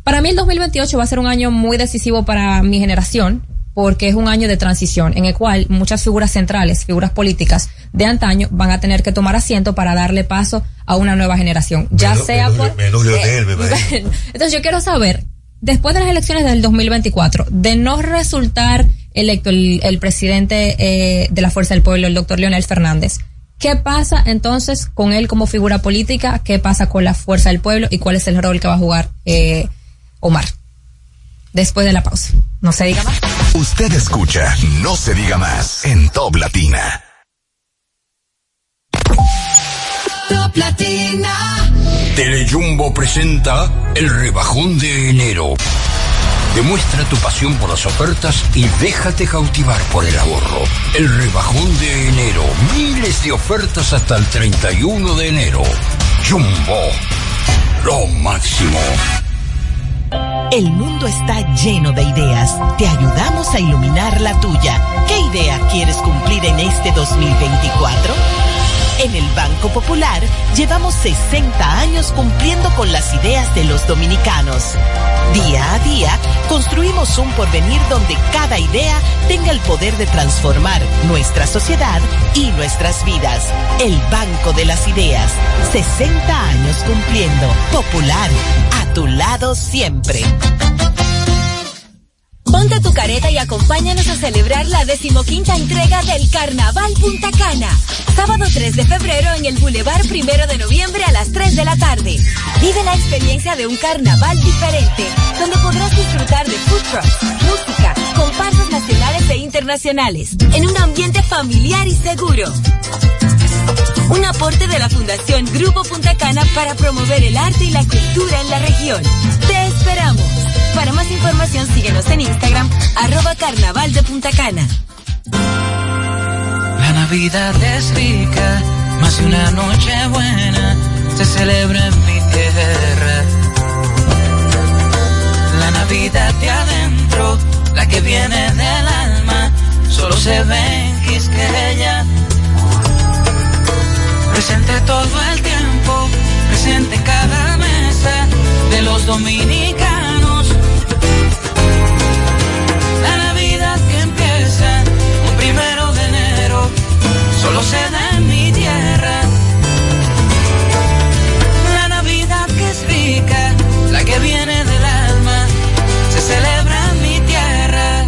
para mí el 2028 va a ser un año muy decisivo para mi generación, porque es un año de transición en el cual muchas figuras centrales, figuras políticas de antaño van a tener que tomar asiento para darle paso a una nueva generación, ya Menos- sea menos- por... menos. Entonces yo quiero saber, después de las elecciones del 2024, de no resultar electo el, el presidente eh, de la Fuerza del Pueblo, el doctor Leonel Fernández, ¿qué pasa entonces con él como figura política? ¿Qué pasa con la Fuerza del Pueblo? ¿Y cuál es el rol que va a jugar eh, Omar? Después de la pausa. No se diga más. Usted escucha No se diga más en Top Latina. Top Latina. Telejumbo presenta el rebajón de enero. Demuestra tu pasión por las ofertas y déjate cautivar por el ahorro. El rebajón de enero. Miles de ofertas hasta el 31 de enero. Jumbo. Lo máximo. El mundo está lleno de ideas. Te ayudamos a iluminar la tuya. ¿Qué idea quieres cumplir en este 2024? En el Banco Popular llevamos 60 años cumpliendo con las ideas de los dominicanos. Día a día construimos un porvenir donde cada idea tenga el poder de transformar nuestra sociedad y nuestras vidas. El Banco de las Ideas. 60 años cumpliendo. Popular. A tu lado siempre. Ponte tu careta y acompáñanos a celebrar la decimoquinta entrega del Carnaval Punta Cana. Sábado 3 de febrero en el Boulevard Primero de Noviembre a las 3 de la tarde. Vive la experiencia de un carnaval diferente, donde podrás disfrutar de food trucks, música, comparsas nacionales e internacionales, en un ambiente familiar y seguro. Un aporte de la Fundación Grupo Punta Cana para promover el arte y la cultura en la región. Te esperamos. Para más información síguenos en Instagram, arroba carnaval de Punta Cana. La Navidad es rica, más una noche buena se celebra en mi tierra. La Navidad de adentro, la que viene del alma, solo se ve en Quisqueya. Presente todo el tiempo, presente en cada mesa de los dominicanos. Da en mi tierra. La Navidad que es rica, la que viene del alma, se celebra en mi tierra.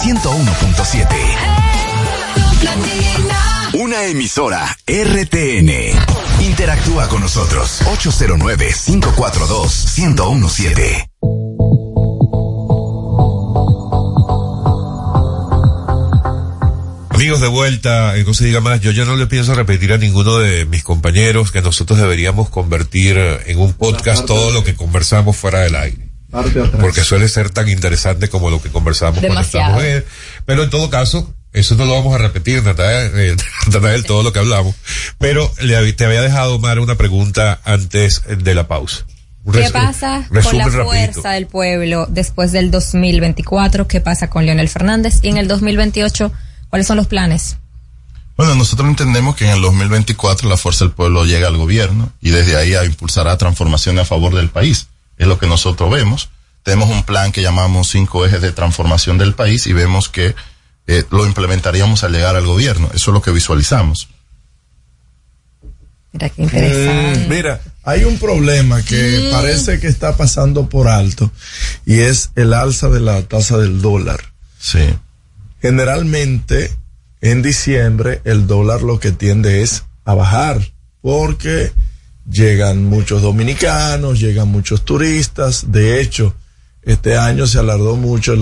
101.7. Una emisora RTN. Interactúa con nosotros 809 542 1017. Amigos de vuelta, eh, no se diga más, yo ya no le pienso repetir a ninguno de mis compañeros que nosotros deberíamos convertir eh, en un podcast todo lo que conversamos fuera del aire. Porque suele ser tan interesante como lo que conversamos Demasiado. cuando estamos. eh, pero en todo caso, eso no lo vamos a repetir, Natalia, eh, Natanael, todo lo que hablamos. Pero le, te había dejado, Omar, una pregunta antes de la pausa. ¿Qué pasa con resumen la rapidito. fuerza del pueblo después del 2024? ¿Qué pasa con Leonel Fernández? Y en el 2028, ¿cuáles son los planes? Bueno, nosotros entendemos que en el 2024 la fuerza del pueblo llega al gobierno y desde ahí a impulsará transformaciones a favor del país. Es lo que nosotros vemos. Tenemos un plan que llamamos cinco ejes de transformación del país y vemos que eh, lo implementaríamos al llegar al gobierno. Eso es lo que visualizamos. Mira qué interesante. Mm, mira, hay un problema que Mm. parece que está pasando por alto y es el alza de la tasa del dólar. Sí. Generalmente en diciembre el dólar lo que tiende es a bajar porque llegan muchos dominicanos, llegan muchos turistas. De hecho, este año se alardó mucho